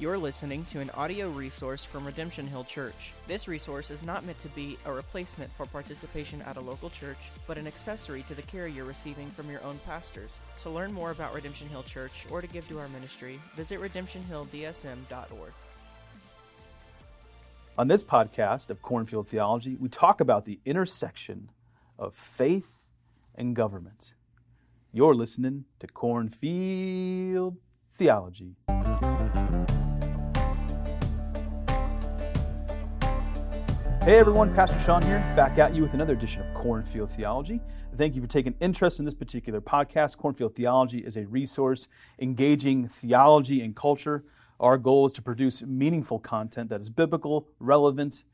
You're listening to an audio resource from Redemption Hill Church. This resource is not meant to be a replacement for participation at a local church, but an accessory to the care you're receiving from your own pastors. To learn more about Redemption Hill Church or to give to our ministry, visit redemptionhilldsm.org. On this podcast of Cornfield Theology, we talk about the intersection of faith and government. You're listening to Cornfield Theology. Hey everyone, Pastor Sean here, back at you with another edition of Cornfield Theology. Thank you for taking interest in this particular podcast. Cornfield Theology is a resource engaging theology and culture. Our goal is to produce meaningful content that is biblical, relevant,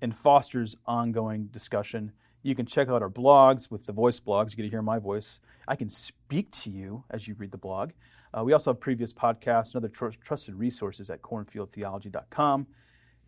and fosters ongoing discussion. You can check out our blogs with the voice blogs. You get to hear my voice. I can speak to you as you read the blog. Uh, we also have previous podcasts and other tr- trusted resources at cornfieldtheology.com.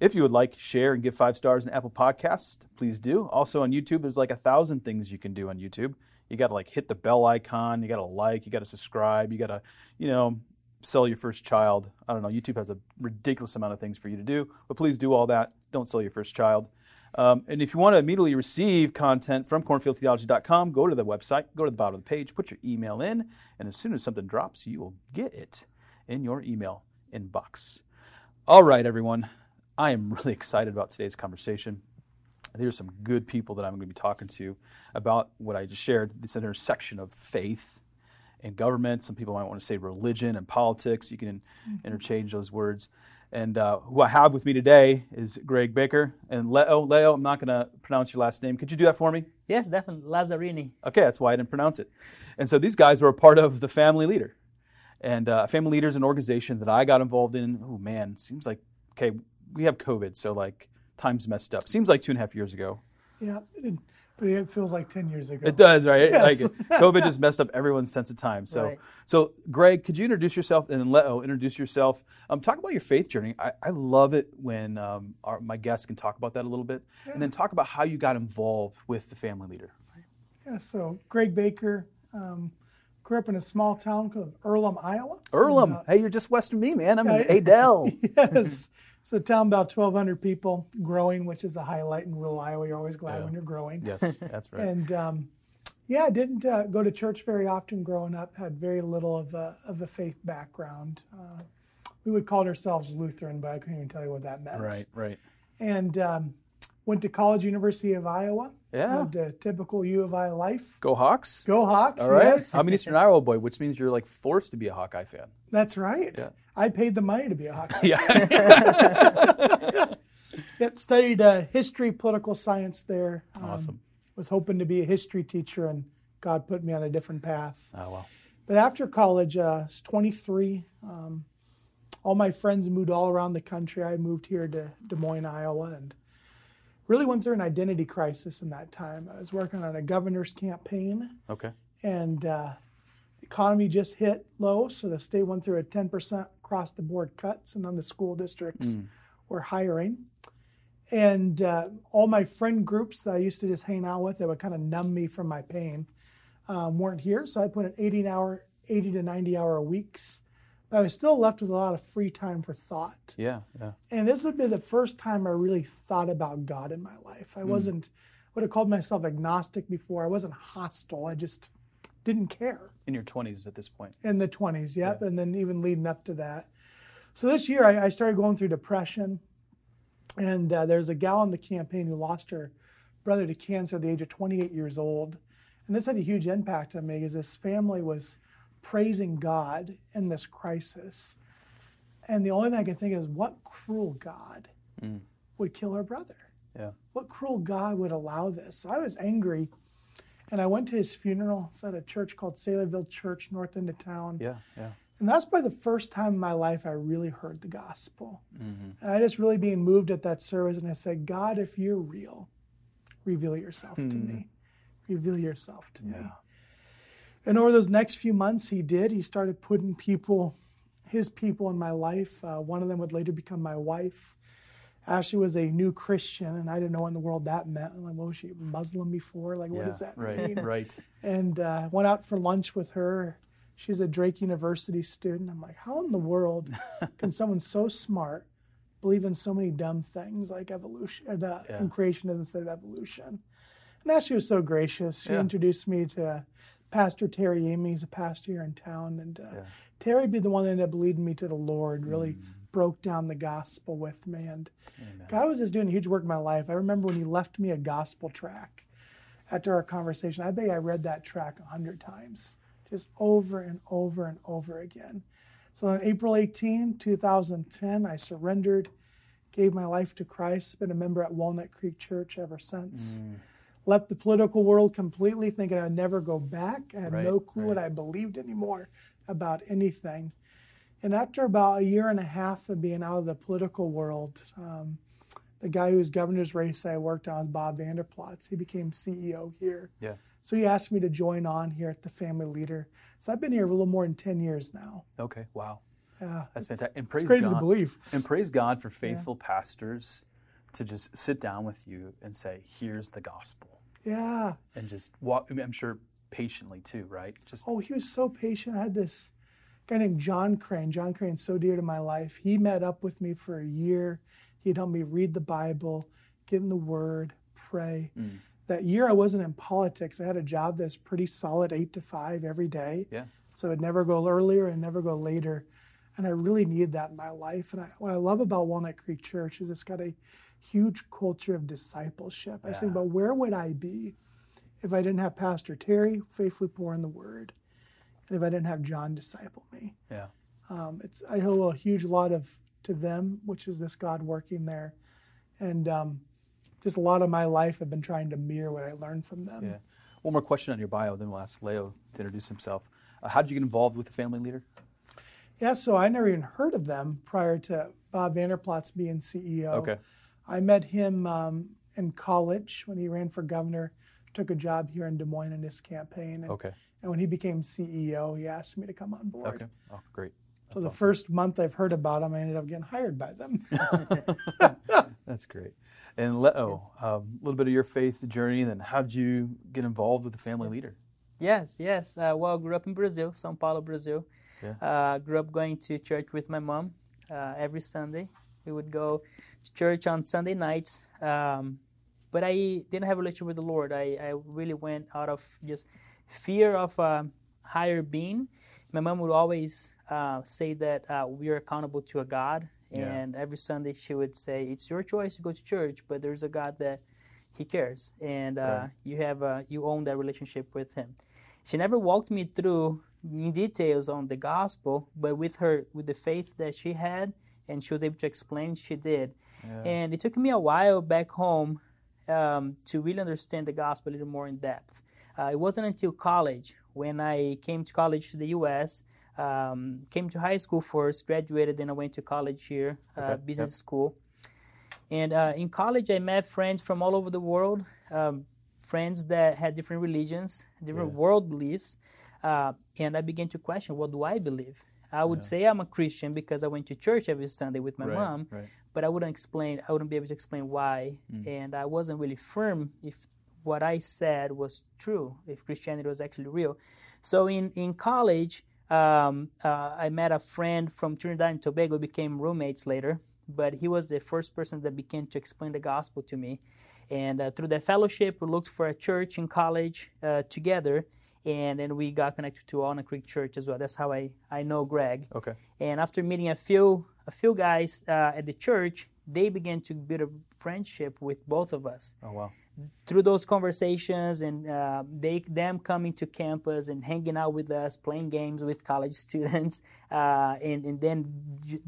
If you would like, share and give five stars in Apple Podcasts, please do. Also on YouTube, there's like a thousand things you can do on YouTube. You got to like hit the bell icon, you got to like, you got to subscribe, you got to, you know, sell your first child. I don't know. YouTube has a ridiculous amount of things for you to do, but please do all that. Don't sell your first child. Um, and if you want to immediately receive content from cornfieldtheology.com, go to the website, go to the bottom of the page, put your email in, and as soon as something drops, you will get it in your email inbox. All right, everyone. I am really excited about today's conversation. There's some good people that I'm going to be talking to about what I just shared this intersection of faith and government. Some people might want to say religion and politics. You can mm-hmm. interchange those words. And uh, who I have with me today is Greg Baker and Leo. Leo, I'm not going to pronounce your last name. Could you do that for me? Yes, definitely. Lazzarini. Okay, that's why I didn't pronounce it. And so these guys were a part of the Family Leader. And uh, Family Leader is an organization that I got involved in. Oh, man, seems like, okay, we have COVID, so like time's messed up. Seems like two and a half years ago. Yeah, it, but it feels like ten years ago. It does, right? Yes. Like, COVID just messed up everyone's sense of time. So, right. so Greg, could you introduce yourself and Leo introduce yourself? Um, talk about your faith journey. I, I love it when um, our, my guests can talk about that a little bit, yeah. and then talk about how you got involved with the family leader. Yeah. So, Greg Baker. Um, grew up in a small town called Earlham, Iowa. Earlham. uh, hey, you're just west of me, man. I'm in Adel. yes. So a town about 1,200 people, growing, which is a highlight in rural Iowa. You're always glad yeah. when you're growing. Yes, that's right. and um, yeah, I didn't uh, go to church very often growing up. Had very little of a, of a faith background. Uh, we would call ourselves Lutheran, but I couldn't even tell you what that meant. Right, right. And um, went to college, University of Iowa. Yeah. A typical U of I life. Go Hawks. Go Hawks. All right. Yes. I'm an Eastern Iowa boy, which means you're like forced to be a Hawkeye fan. That's right. Yeah. I paid the money to be a Hawkeye. yeah. Yet studied uh, history, political science there. Um, awesome. Was hoping to be a history teacher, and God put me on a different path. Oh well. But after college, uh, I was 23. Um, all my friends moved all around the country. I moved here to Des Moines, Iowa, and really went through an identity crisis in that time. I was working on a governor's campaign. Okay. And uh, the economy just hit low, so the state went through a 10% across the board cuts, and then the school districts mm. were hiring. And uh, all my friend groups that I used to just hang out with that would kind of numb me from my pain um, weren't here. So I put in 80 hour, 80 to 90 hour weeks but I was still left with a lot of free time for thought. Yeah, yeah. And this would be the first time I really thought about God in my life. I mm. wasn't, would have called myself agnostic before. I wasn't hostile. I just didn't care. In your 20s at this point? In the 20s, yep. Yeah. And then even leading up to that. So this year I, I started going through depression. And uh, there's a gal in the campaign who lost her brother to cancer at the age of 28 years old. And this had a huge impact on me because this family was praising God in this crisis. And the only thing I can think is what cruel God mm. would kill her brother? Yeah. What cruel God would allow this? So I was angry. And I went to his funeral. It's at a church called Saylorville Church, north end of town. Yeah, yeah. And that's probably the first time in my life I really heard the gospel. Mm-hmm. And I just really being moved at that service. And I said, God, if you're real, reveal yourself mm. to me. Reveal yourself to yeah. me. And over those next few months, he did. He started putting people, his people in my life. Uh, one of them would later become my wife. Ashley was a new Christian, and I didn't know what in the world that meant. I'm like, well, was she Muslim before? Like, yeah, what does that right, mean? Right. And uh, went out for lunch with her. She's a Drake University student. I'm like, how in the world can someone so smart believe in so many dumb things like evolution, or the Yeah. creation instead of evolution? And she was so gracious. She Yeah. introduced me to Pastor Terry Amy. He's a pastor here in town, and uh, Yeah. Terry be the one that ended up leading me to the Lord. Really broke down the gospel with me, and God was just doing a huge work in my life. I remember when He left me a gospel track after our conversation. I bet I read that track a hundred times, just over and over and over again. So on April 18, 2010, I surrendered, gave my life to Christ, been a member at Walnut Creek Church ever since. Left the political world completely, thinking I'd never go back. I had Right, no clue what. I believed anymore about anything. And after about a year and a half of being out of the political world, um, the guy whose governor's race I worked on, Bob Vander Plaats, he became CEO here. Yeah. So he asked me to join on here at the Family Leader. So I've been here a little more than 10 years now. Okay. Wow. Yeah, That's fantastic. And praise It's crazy God. to believe. And praise God for faithful pastors to just sit down with you and say, "Here's the gospel," Yeah. and just walk. I mean, I'm sure patiently too, right? Just Oh, he was so patient. I had this guy named John Crane. John Crane's so dear to my life. He met up with me for a year. He'd help me read the Bible, get in the Word, pray. Mm. That year I wasn't in politics. I had a job that's pretty solid, eight to five every day. yeah, So I'd never go earlier and never go later. And I really needed that in my life. And I, what I love about Walnut Creek Church is it's got a huge culture of discipleship. I was thinking about where would I be if I didn't have Pastor Terry faithfully pouring the word, and if I didn't have John disciple me. yeah. Um, it's I owe a huge lot of to them, which is this God working there, and um, just a lot of my life I've been trying to mirror what I learned from them. Yeah. One more question on your bio, then we'll ask Leo to introduce himself. Uh, how did you get involved with the family leader? Yeah, so I never even heard of them prior to Bob Vander Plaats being CEO. Okay. I met him um, in college when he ran for governor, took a job here in Des Moines in his campaign. And, Okay. and when he became CEO, he asked me to come on board. Okay. Oh, great. So the awesome. first month I've heard about him, I ended up getting hired by them. That's great. And Leo, um, a little bit of your faith journey, then how did you get involved with the family leader? Yes, yes. Uh, well, I grew up in Brazil, São Paulo, Brazil. Yeah. Uh, grew up going to church with my mom uh, every Sunday. We would go to church on Sunday nights. Um, but I didn't have a relationship with the Lord. I, I really went out of just fear of a higher being. My mom would always uh, say that uh, we are accountable to a God. Yeah. And every Sunday she would say, It's your choice to go to church, but there's a God that He cares. And uh, Right. you have uh, you own that relationship with Him. She never walked me through in details on the gospel, but with her, with the faith that she had, and she was able to explain, she did. Yeah. And it took me a while back home um, to really understand the gospel a little more in depth. Uh, it wasn't until college when I came to college to the U.S. Um, came to high school first, graduated, then I went to college here, uh, business yep. school. And uh, in college, I met friends from all over the world, um, friends that had different religions, different Yeah. world beliefs. Uh, and I began to question, what do I believe? I would say I'm a Christian because I went to church every Sunday with my right, mom, Right. but I wouldn't explain. I wouldn't be able to explain why, Mm. and I wasn't really firm if what I said was true, if Christianity was actually real. So in in college, um, uh, I met a friend from Trinidad and Tobago. Became roommates later, but he was the first person that began to explain the gospel to me. And uh, through that fellowship, we looked for a church in college uh, together, and then we got connected to Walnut Creek Church as well. That's how I, I know Greg. Okay. And after meeting a few a few guys uh, at the church, they began to build a friendship with both of us Oh wow. through those conversations and uh, they them coming to campus and hanging out with us, playing games with college students, uh, and and then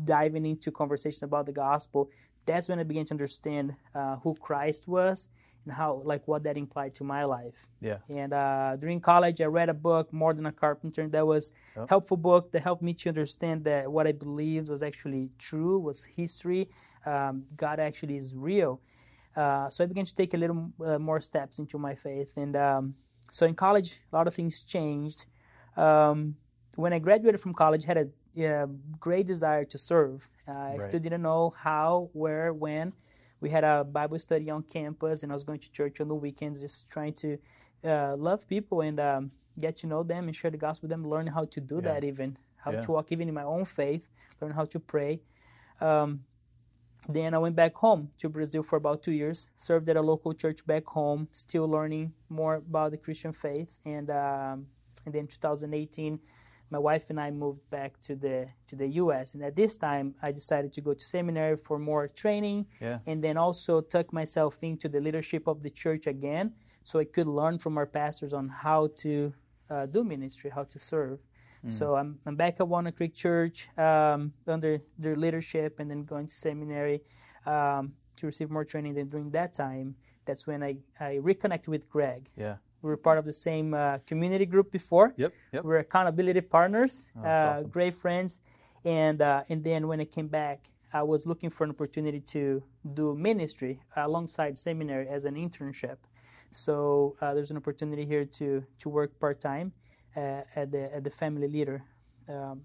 diving into conversations about the gospel. That's when I began to understand uh, who Christ was and how like what that implied to my life. Yeah. And uh, during college, I read a book, More Than a Carpenter, that was Oh. helpful book that helped me to understand that what I believed was actually true, was history. Um, God actually is real. Uh, so I began to take a little uh, more steps into my faith. And um, so in college, a lot of things changed. Um, when I graduated from college, I had a great desire to serve. Uh, I Right. still didn't know how, where, when. We had a Bible study on campus, and I was going to church on the weekends, just trying to uh, love people and um, get to know them and share the gospel with them, learn how to do Yeah. that even, how Yeah. to walk even in my own faith, learn how to pray. Um, then I went back home to Brazil for about two years, served at a local church back home, still learning more about the Christian faith. And, um, and then 2018, my wife and I moved back to the to the U.S. And at this time, I decided to go to seminary for more training, Yeah. and then also tuck myself into the leadership of the church again, so I could learn from our pastors on how to uh, do ministry, how to serve. So I'm, I'm back at Walnut Creek Church um, under their leadership, and then going to seminary um, to receive more training. Then during that time, that's when I, I reconnected with Greg. Yeah. We were part of the same uh, community group before. Yep. Yep. We're accountability partners, Oh, uh, awesome. great friends, and uh, and then when I came back, I was looking for an opportunity to do ministry alongside seminary as an internship. So uh, there's an opportunity here to to work part time uh, at the at the family leader. Um,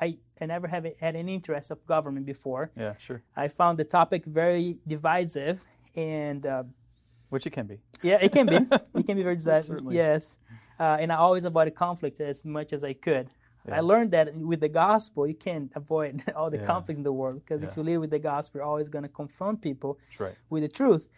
I I never have had any interest of government before. Yeah. Sure. I found the topic very divisive and. Uh, Which it can be. yeah, it can be. It can be very. Certainly. Yes, uh, and I always avoided conflict as much as I could. Yeah. I learned that with the gospel, you can't avoid all the Yeah. conflicts in the world because Yeah. if you live with the gospel, you're always going to confront people right. with the truth.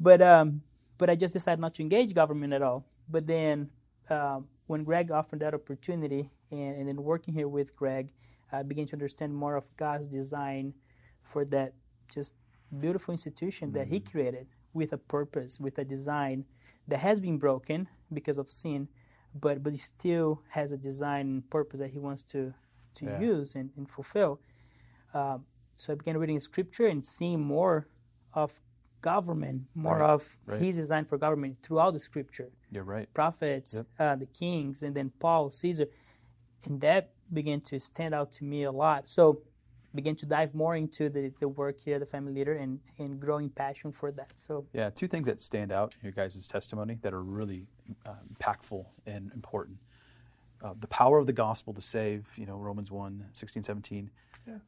But um, but I just decided not to engage government at all. But then um, when Greg offered that opportunity, and, and then working here with Greg, I began to understand more of God's design for that just beautiful institution that He created with a purpose, with a design that has been broken because of sin, but but he still has a design and purpose that He wants to to Yeah. use and, and fulfill. Um, so I began reading Scripture and seeing more of government, more Right, of right. His design for government throughout the Scripture, You're right. prophets, Yep. uh, the kings, and then Paul, Caesar, and that began to stand out to me a lot. So began to dive more into the, the work here, the family leader, and, and growing passion for that. So Yeah, two things that stand out in your guys' testimony that are really uh, impactful and important. Uh, the power of the gospel to save, you know, Romans 1, 16, 17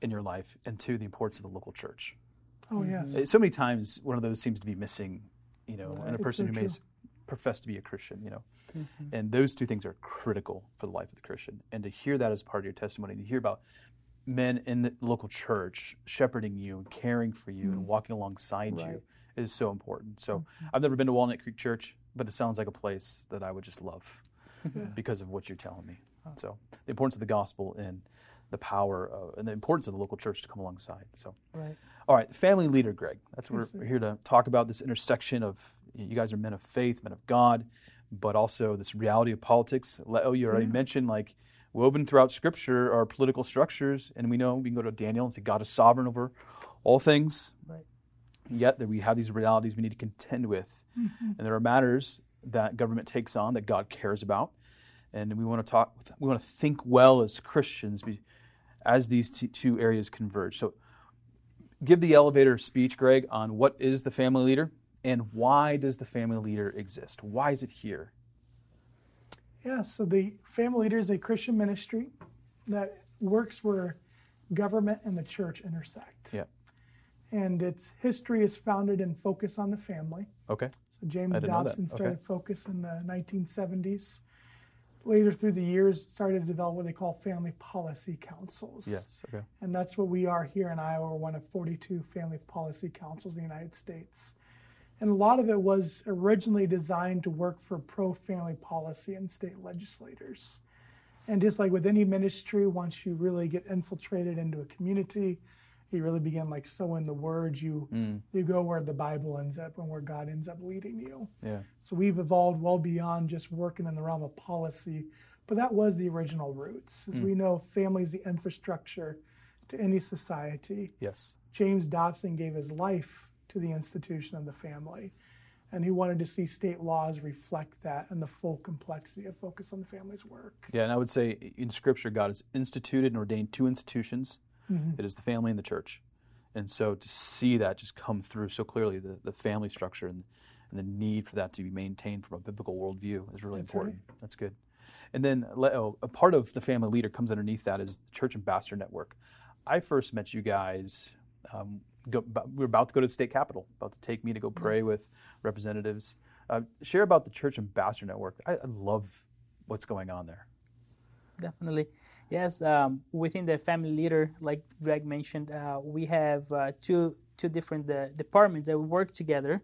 in your life, and two, the importance of the local church. Oh yes. Uh, So many times one of those seems to be missing, you know, in a It's person so who may true. s- profess to be a Christian, you know. And those two things are critical for the life of the Christian. And to hear that as part of your testimony, to hear about men in the local church shepherding you and caring for you and mm. walking alongside you is so important. So mm-hmm. I've never been to Walnut Creek Church, but it sounds like a place that I would just love because of what you're telling me. So the importance of the gospel and the power of, and the importance of the local church to come alongside. So right. all right, family leader, Greg. That's what Yes, we're, we're here to talk about this intersection of you guys are men of faith, men of God, but also this reality of politics. Leo, you already mentioned like woven throughout Scripture are political structures, and we know we can go to Daniel and say God is sovereign over all things. Right. Yet that we have these realities we need to contend with, mm-hmm. and there are matters that government takes on that God cares about, and we want to talk. We want to think well as Christians as these t- two areas converge. So give the elevator speech, Greg, on what is the family leader and why does the family leader exist? Why is it here? Yeah, so the Family Leader is a Christian ministry that works where government and the church intersect. Yeah. And its history is founded in Focus on the Family. Okay. So James I didn't know that. Dobson Okay. started Focus in the 1970s. Later through the years, started to develop what they call family policy councils. Yes. Okay. And that's what we are here in Iowa. We're one of 42 family policy councils in the United States. And a lot of it was originally designed to work for pro family policy and state legislators. And just like with any ministry, once you really get infiltrated into a community, you really begin like sowing the word. You mm. you go where the Bible ends up and where God ends up leading you. Yeah. So we've evolved well beyond just working in the realm of policy, but that was the original roots. As mm. we know, family is the infrastructure to any society. Yes. James Dobson gave his life to the institution of the family, and he wanted to see state laws reflect that and the full complexity of focus on the family's work. Yeah, and I would say in Scripture, God has instituted and ordained two institutions. It is the family and the church. And so to see that just come through so clearly, the, the family structure and, and the need for that to be maintained from a biblical worldview is really That's important. That's good. And then Leo, a part of the family leader comes underneath that is the Church Ambassador Network. I first met you guys. Um, go, we are about to go to the state capitol, about to take me to go pray with representatives Uh, share about the Church Ambassador Network. I, I love what's going on there. Definitely. Yes, um, within the family leader, like Greg mentioned, uh, we have uh, two two different uh, departments that work together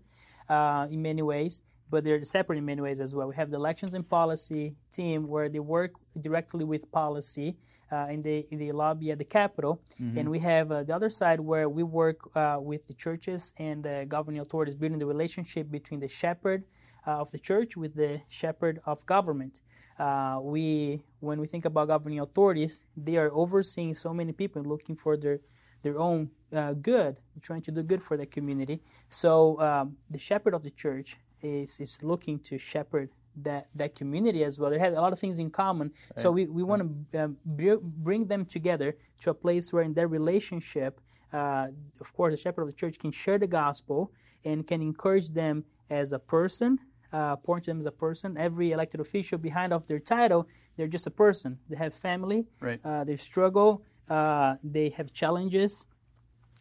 uh, in many ways, but they're separate in many ways as well. We have the elections and policy team where they work directly with policy uh, in the in the lobby at the Capitol, mm-hmm. and we have uh, the other side where we work with the churches and the governing authorities, building the relationship between the shepherd of the church with the shepherd of government uh, we when we think about governing authorities, they are overseeing so many people looking for their their own uh, good, trying to do good for the community. So um, the shepherd of the church is is looking to shepherd that that community as well. They have a lot of things in common. Right. So we, we want to um, bring them together to a place where in their relationship, uh, of course, the shepherd of the church can share the gospel and can encourage them as a person uh, point to them as a person. Every elected official behind of their title, they're just a person. They have family. Right. Uh, they struggle. Uh, they have challenges.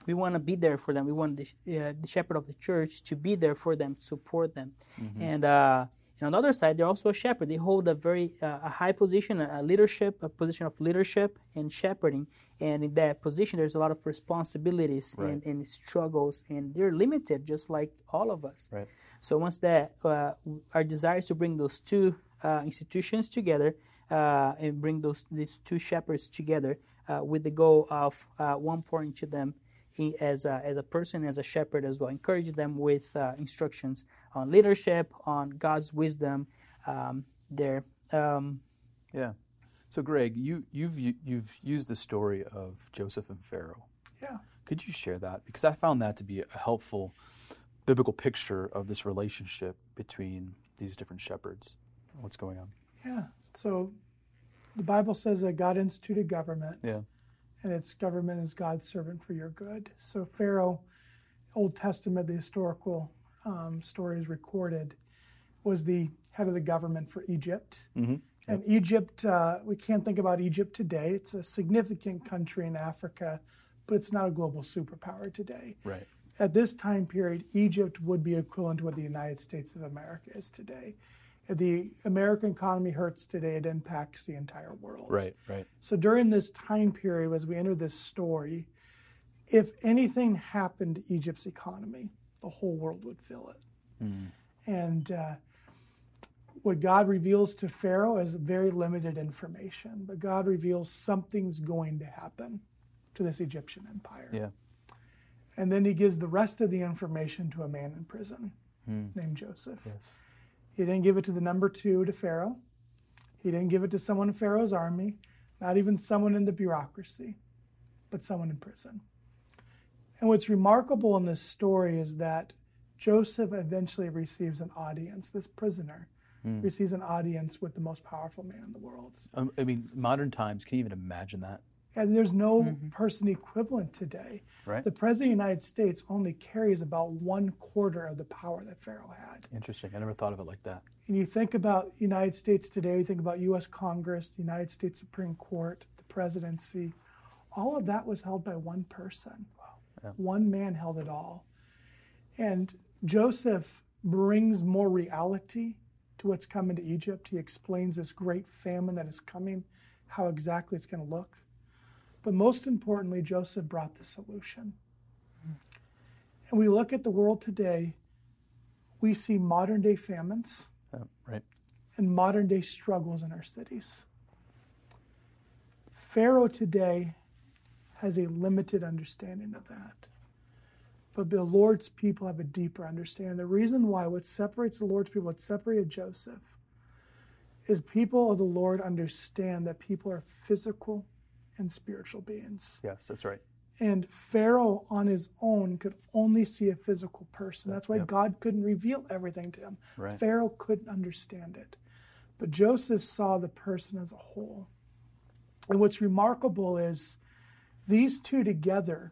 We want to be there for them. We want the, uh, the shepherd of the church to be there for them, support them. Mm-hmm. And, uh, and on the other side, they're also a shepherd. They hold a very uh, a high position, a leadership, a position of leadership and shepherding. And in that position, there's a lot of responsibilities right. and, and struggles, and they're limited, just like all of us. Right. So once that uh, our desire is to bring those two uh, institutions together uh, and bring those these two shepherds together uh, with the goal of uh, one pouring to them as a, as a person, as a shepherd as well, encourage them with uh, instructions on leadership, on God's wisdom. Um, there. Um, yeah. So, Greg, you, you've you've used the story of Joseph and Pharaoh. Yeah. Could you share that? Because I found that to be a helpful biblical picture of this relationship between these different shepherds. What's going on? Yeah. So the Bible says that God instituted government. Yeah. And its government is God's servant for your good. So Pharaoh, Old Testament, the historical um, story is recorded, was the head of the government for Egypt. Mm-hmm. And Egypt, uh, we can't think about Egypt today. It's a significant country in Africa, but it's not a global superpower today. Right at this time period, Egypt would be equivalent to what the United States of America is today. The American economy hurts today, it impacts the entire world. Right, right. So during this time period, as we enter this story, if anything happened to Egypt's economy, the whole world would feel it. Mm. And uh, what God reveals to Pharaoh is very limited information, but God reveals something's going to happen to this Egyptian empire. Yeah. And then he gives the rest of the information to a man in prison hmm. named Joseph. Yes. He didn't give it to the number two to Pharaoh. He didn't give it to someone in Pharaoh's army, not even someone in the bureaucracy, but someone in prison. And what's remarkable in this story is that Joseph eventually receives an audience. This prisoner hmm. receives an audience with the most powerful man in the world. Um, I mean, modern times, can you even imagine that? And there's no mm-hmm. person equivalent today. Right. The President of the United States only carries about one quarter of the power that Pharaoh had. Interesting. I never thought of it like that. And you think about the United States today, you think about U.S. Congress, the United States Supreme Court, the presidency. All of that was held by one person. Wow. Yeah. One man held it all. And Joseph brings more reality to what's coming to Egypt. He explains this great famine that is coming, how exactly it's going to look. But most importantly, Joseph brought the solution. And we look at the world today, we see modern day famines oh, right. and modern day struggles in our cities. Pharaoh today has a limited understanding of that. But the Lord's people have a deeper understanding. The reason why, what separates the Lord's people, what separated Joseph, is people of the Lord understand that people are physical and spiritual beings. Yes, that's right. And Pharaoh on his own could only see a physical person. That's why yep. God couldn't reveal everything to him. Right. Pharaoh couldn't understand it. But Joseph saw the person as a whole. And what's remarkable is these two together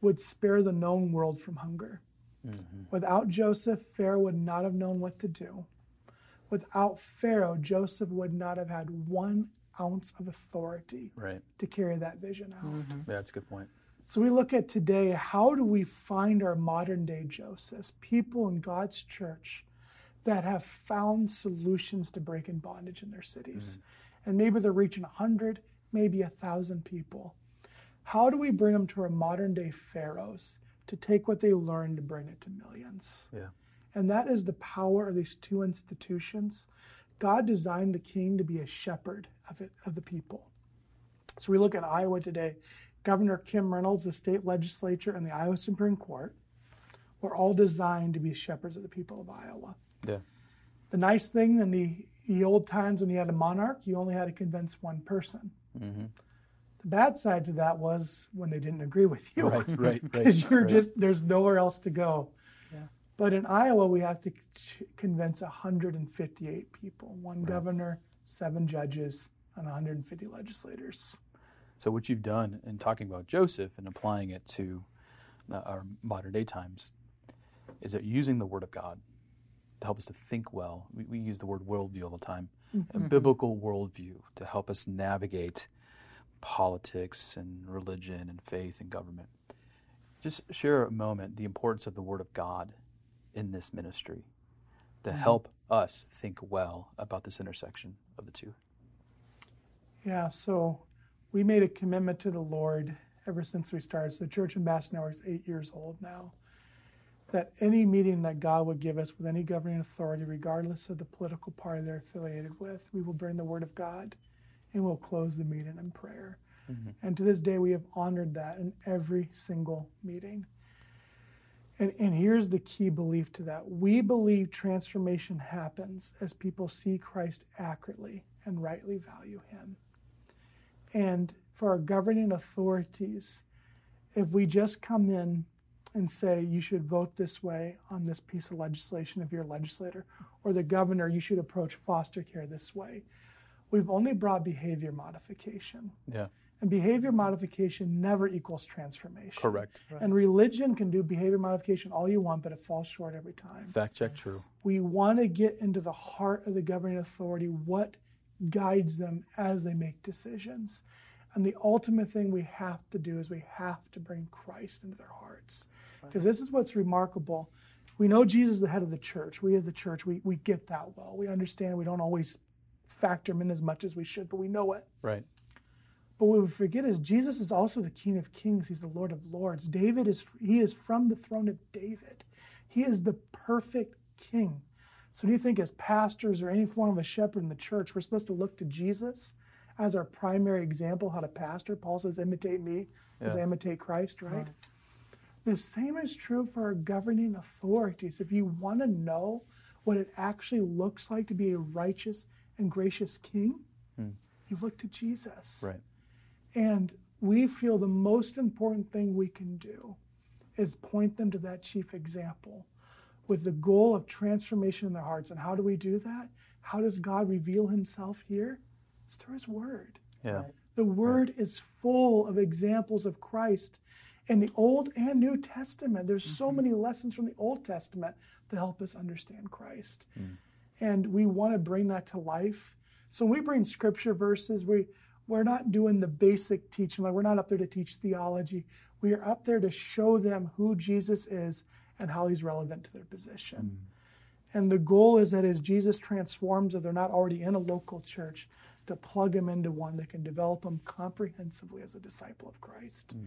would spare the known world from hunger. Mm-hmm. Without Joseph, Pharaoh would not have known what to do. Without Pharaoh, Joseph would not have had one ounce of authority right. to carry that vision out. Mm-hmm. Yeah, that's a good point. So we look at today how do we find our modern day Josephs, people in God's church that have found solutions to breaking bondage in their cities. And maybe they're reaching 100, maybe 1,000 people. How do we bring them to our modern day pharaohs to take what they learned to bring it to millions? Yeah. And that is the power of these two institutions. God designed the king to be a shepherd of it of the people. So we look at Iowa today. Governor Kim Reynolds, the state legislature, and the Iowa Supreme Court were all designed to be shepherds of the people of Iowa. Yeah. The nice thing in the, the old times when you had a monarch, you only had to convince one person. Mm-hmm. The bad side to that was when they didn't agree with you. Right, right, right. Because you're right. just, there's nowhere else to go. But in Iowa, we have to convince 158 people one governor, seven judges, and 150 legislators. So what you've done in talking about Joseph and applying it to uh, our modern day times is that using the Word of God to help us to think well. We, we use the word worldview all the time, a biblical worldview to help us navigate politics and religion and faith and government. Just share a moment the importance of the Word of God in this ministry to mm-hmm. help us think well about this intersection of the two. Yeah, so we made a commitment to the Lord ever since we started. So the Church Ambassador Network is eight years old now. That any meeting that God would give us with any governing authority, regardless of the political party they're affiliated with, we will bring the Word of God and we'll close the meeting in prayer. Mm-hmm. And to this day, we have honored that in every single meeting. And, and here's the key belief to that we believe transformation happens as people see Christ accurately and rightly value Him. And for our governing authorities, if we just come in and say, you should vote this way on this piece of legislation if you're a legislator, or the governor, you should approach foster care this way, we've only brought behavior modification. Yeah, And behavior modification never equals transformation. correct. And religion can do behavior modification all you want, but it falls short every time. Fact check true. We want to get into the heart of the governing authority, what guides them as they make decisions. And the ultimate thing we have to do is we have to bring Christ into their hearts. Because this is what's remarkable. We know Jesus is the head of the church. We, are the church, we, we get that well. We understand we don't always factor him in as much as we should, but we know it. Right. But what we forget is Jesus is also the King of Kings. He's the Lord of Lords. David is he is from the throne of David. He is the perfect King. So do you think as pastors or any form of a shepherd in the church, we're supposed to look to Jesus as our primary example how to pastor? Paul says, imitate me as I imitate Christ, uh-huh. right? The same is true for our governing authorities. If you want to know what it actually looks like to be a righteous and gracious king, hmm. you look to Jesus. Right. And we feel the most important thing we can do is point them to that chief example with the goal of transformation in their hearts. And how do we do that? How does God reveal himself here? It's through his word. Yeah. The word is full of examples of Christ in the Old and New Testament. There's so mm-hmm. many lessons from the Old Testament to help us understand Christ. Mm. And we want to bring that to life. So when we bring scripture verses, we we're not doing the basic teaching, like we're not up there to teach theology. We are up there to show them who Jesus is and how he's relevant to their position. Mm. And the goal is that as Jesus transforms, if they're not already in a local church, to plug them into one that can develop them comprehensively as a disciple of Christ. Mm.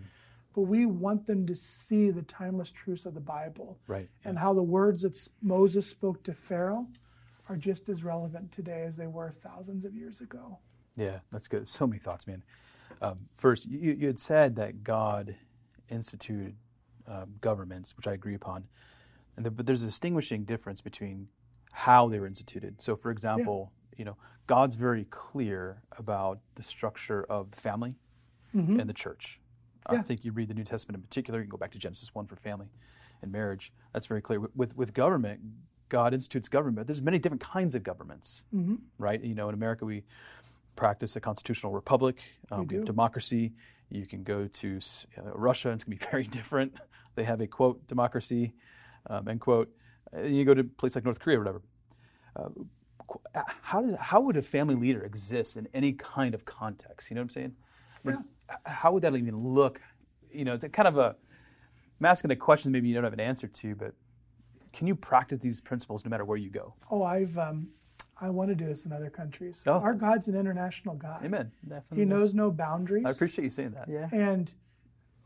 But we want them to see the timeless truths of the Bible Right. and how the words that Moses spoke to Pharaoh are just as relevant today as they were thousands of years ago. Yeah, that's good. So many thoughts, man. Um, first, you, you had said that God instituted um, governments, which I agree upon, and the, but there's a distinguishing difference between how they were instituted. So, for example, you know, God's very clear about the structure of the family and the church. I think you read the New Testament in particular. You can go back to Genesis one for family and marriage. That's very clear. With with, with government, God institutes government. There's many different kinds of governments, right? You know, in America we practice a constitutional republic, um, we have democracy. You can go to you know, Russia, and it's going to be very different. They have a quote democracy, um, end quote. And you go to a place like North Korea or whatever. Uh, uh, how does how would a family leader exist in any kind of context? You know what I'm saying? Mean, How would that even look? You know, it's a kind of a I'm asking a question maybe you don't have an answer to, but can you practice these principles no matter where you go? Oh, I've um, I want to do this in other countries. Oh. Our God's an international God. Amen. Definitely. He knows no boundaries. I appreciate you saying that. Yeah. And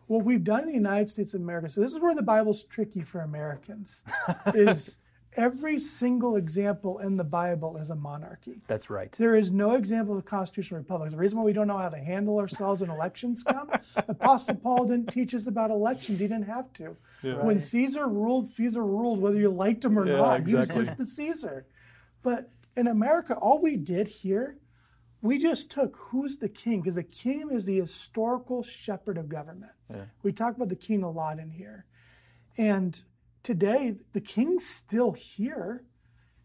what we've done in the United States of America, so this is where the Bible's tricky for Americans, is every single example in the Bible is a monarchy. That's right. There is no example of a constitutional republic. The reason why we don't know how to handle ourselves when elections come, Apostle Paul didn't teach us about elections. He didn't have to. When Caesar ruled, Caesar ruled whether you liked him or Yeah, not. He was just the Caesar. But in America, all we did here, we just took who's the king, because the king is the historical shepherd of government. We talk about the king a lot in here. And today, the king's still here.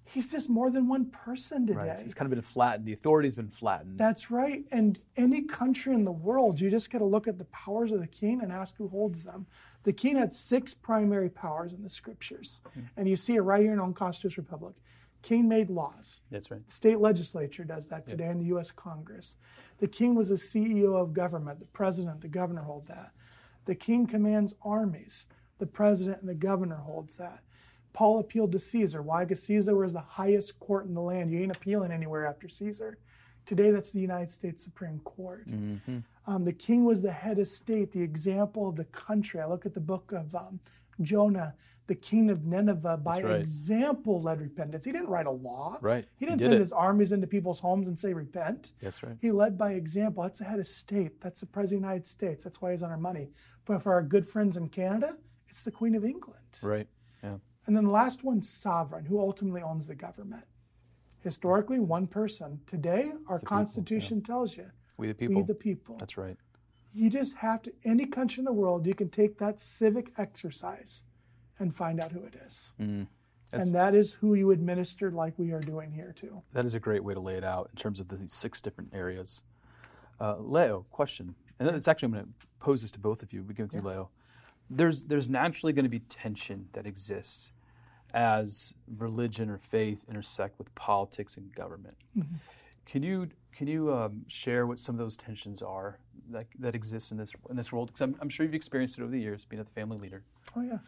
He's just more than one person today. Right. It's kind of been flattened. The authority's been flattened. That's right. And any country in the world, you just got to look at the powers of the king and ask who holds them. The king had six primary powers in the scriptures. Hmm. And you see it right here in our Constitutional Republic. King made laws. That's right. The state legislature does that today in the U.S. Congress. The king was the CEO of government. The president, the governor hold that. The king commands armies. The president and the governor holds that. Paul appealed to Caesar. Why? Because Caesar was the highest court in the land. You ain't appealing anywhere after Caesar. Today, that's the United States Supreme Court. Um, the king was the head of state, the example of the country. I look at the book of um, Jonah, the king of Nineveh, by right. example led repentance. He didn't write a law. Right. He He didn't did send it. his armies into people's homes and say, repent. That's right. He led by example. That's the head of state. That's the president of the United States. That's why he's on our money. But for our good friends in Canada, it's the Queen of England. Right. Yeah. And then the last one, sovereign, who ultimately owns the government. Historically, one person. Today, our Constitution tells you We the people. we the people. That's right. You just have to, any country in the world, you can take that civic exercise and find out who it is. That's- And that is who you administer like we are doing here too. That is a great way to lay it out in terms of the six different areas. Uh, Leo, question, and then it's actually I'm going to pose this to both of you. Begin with you, Leo. There's there's naturally going to be tension that exists as religion or faith intersect with politics and government. Can you can you um, share what some of those tensions are that, that exist in this in this world? Because I'm, I'm sure you've experienced it over the years, being a family leader. Oh, yes.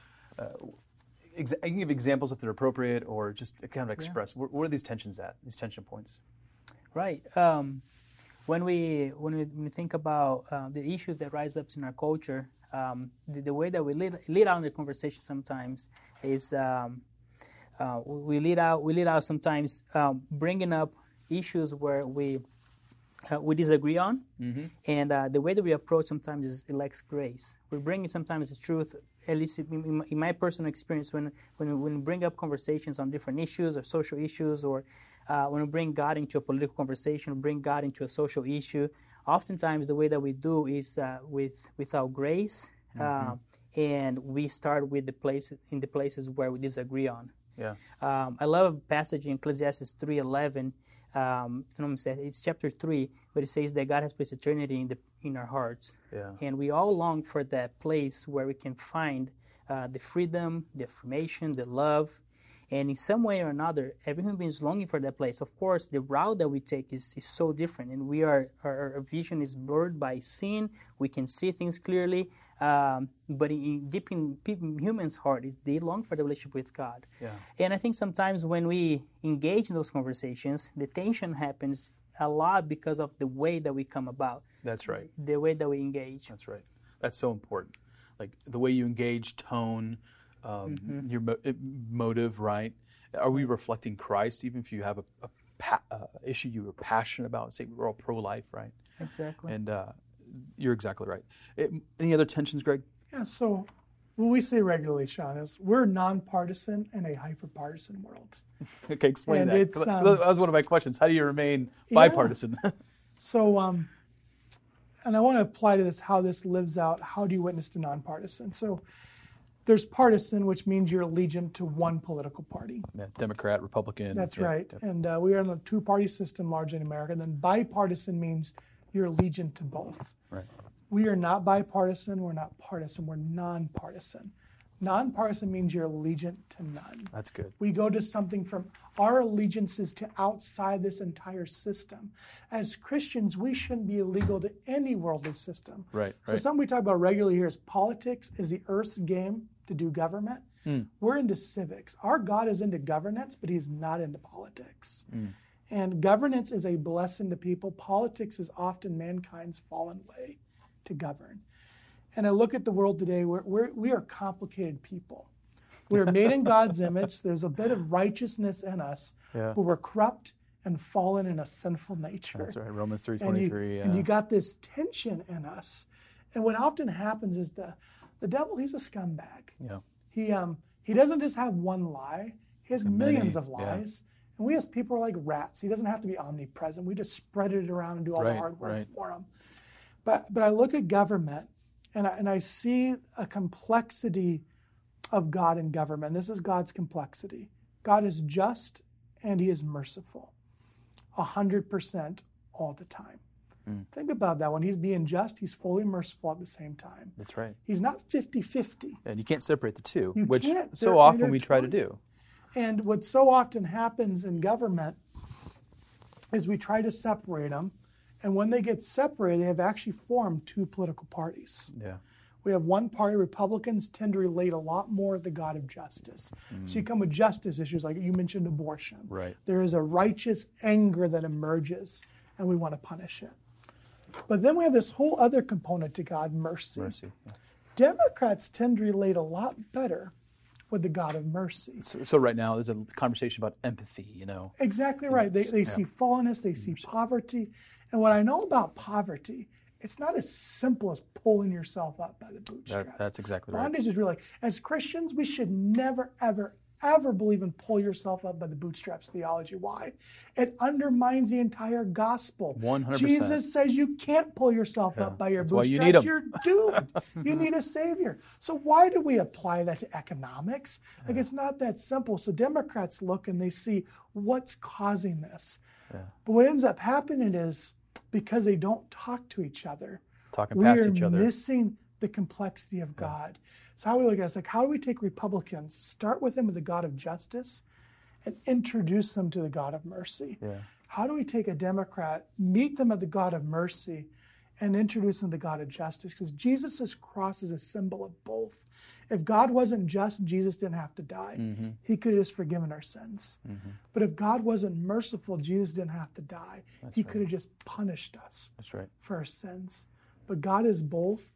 Ex- you can give examples if they're appropriate, or just kind of express where, where are these tensions at? These tension points. Right. Um, when we when we, when we think about uh, the issues that rise up in our culture, um, the, the way that we lead, lead out in the conversation sometimes is um, uh, we lead out we lead out sometimes um, bringing up issues where we uh, we disagree on, and uh, the way that we approach sometimes is it lacks grace. We bring sometimes the truth. At least in, in my- personal experience, when when we, when we bring up conversations on different issues or social issues, or uh, when we bring God into a political conversation, bring God into a social issue, oftentimes the way that we do is uh, with without grace, uh, and we start with the places in the places where we disagree on. Yeah. Um, I love a passage in Ecclesiastes three eleven. Um, if I'm it's chapter three, but it says that God has placed eternity in the in our hearts, Yeah. and we all long for that place where we can find uh, the freedom, the affirmation, the love, and in some way or another, every human being is longing for that place. Of course, the route that we take is, is so different, and we are our, our vision is blurred by sin. We can see things clearly, um, but in, deep in people, humans' heart, is they long for the relationship with God. Yeah. And I think sometimes when we engage in those conversations, the tension happens a lot because of the way that we come about, That's right. the way that we engage. That's right. That's so important. Like the way you engage, tone, um, your mo- uh, motive, right? Are we reflecting Christ, even if you have a, a pa- uh, issue you are passionate about? Say we're all pro-life, right? Exactly. And uh, you're exactly right. It, any other tensions, Greg? Yeah, so what we say regularly, Sean, is we're nonpartisan in a hyperpartisan world. Okay, explain And that. it's, um, that was one of my questions. How do you remain bipartisan? So, um, and I want to apply to this how this lives out. How do you witness to nonpartisan? So, there's partisan, which means you're allegiant to one political party. Yeah, Democrat, Republican. That's yeah, right. yeah. And uh, we are in a two party system largely in America. And then bipartisan means you're allegiant to both. Right. We are not bipartisan. We're not partisan. We're nonpartisan. Nonpartisan means you're allegiant to none. That's good. We go to something from our allegiances to outside this entire system. As Christians, we shouldn't be illegal to any worldly system. Right, So right. something we talk about regularly here is politics is the earth's game to do government. Hmm. We're into civics. Our God is into governance, but he's not into politics. Hmm. And governance is a blessing to people. Politics is often mankind's fallen way to govern. And I look at the world today, we're, we're, we are complicated people. We're made in God's image. There's a bit of righteousness in us, Yeah. but we're corrupt and fallen in a sinful nature That's right. Romans three and you, three. and you got this tension in us. And what often happens is the the devil, he's a scumbag. yeah. He um he doesn't just have one lie, he has millions of yeah. And we as people are like rats. He doesn't have to be omnipresent. We just spread it around and do all Right, the hard work right. for him. But but I look at government and I, and I see a complexity of God in government. This is God's complexity. God is just and he is merciful. A hundred percent all the time. Mm. Think about that. When he's being just, he's fully merciful at the same time. That's right. He's not 50 50. And you can't separate the two, You which can't. so often we try to do. And what so often happens in government is we try to separate them. And when they get separated, they have actually formed two political parties. Yeah. We have one party, Republicans tend to relate a lot more to the God of justice. So you come with justice issues, like you mentioned abortion. Right. There is a righteous anger that emerges, and we want to punish it. But then we have this whole other component to God, mercy. Mercy. Yeah. Democrats tend to relate a lot better with the God of mercy. So, so right now there's a conversation about empathy. You know. Exactly right. They, they see fallenness, they see poverty. And what I know about poverty, it's not as simple as pulling yourself up by the bootstraps. that's exactly right. Bondage is really, as Christians, we should never, ever, ever believe in pull yourself up by the bootstraps theology. Why? It undermines the entire gospel. 100%. Jesus says you can't pull yourself up by your why you bootstraps. You're doomed. you need a savior. So why do we apply that to economics? Like it's not that simple. So Democrats look and they see what's causing this. Yeah. But what ends up happening is because they don't talk to each other, Talking past each other. missing the complexity of God. So how we look at it is like how do we take Republicans, start with them with the God of justice, and introduce them to the God of mercy? Yeah. How do we take a Democrat, meet them at the God of mercy, and introduce them to the God of justice? Because Jesus' cross is a symbol of both. If God wasn't just, Jesus didn't have to die. Mm-hmm. He could have just forgiven our sins. But if God wasn't merciful, Jesus didn't have to die. he could have just punished us That's right. for our sins. But God is both.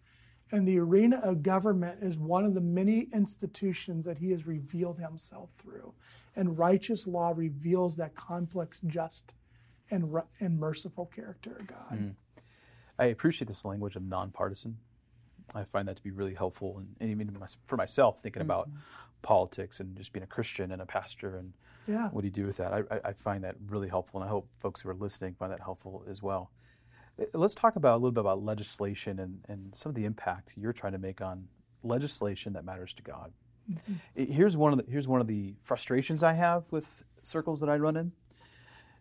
And the arena of government is one of the many institutions that He has revealed Himself through. And righteous law reveals that complex, just, and, and merciful character of God. Mm. I appreciate this language of nonpartisan. I find that to be really helpful, and, and even for myself, thinking about mm-hmm. politics and just being a Christian and a pastor and Yeah. what do you do with that? I, I find that really helpful, and I hope folks who are listening find that helpful as well. Let's talk about a little bit about legislation and, and some of the impact you're trying to make on legislation that matters to God. I- Here's one of the here's one of the frustrations I have with circles that I run in,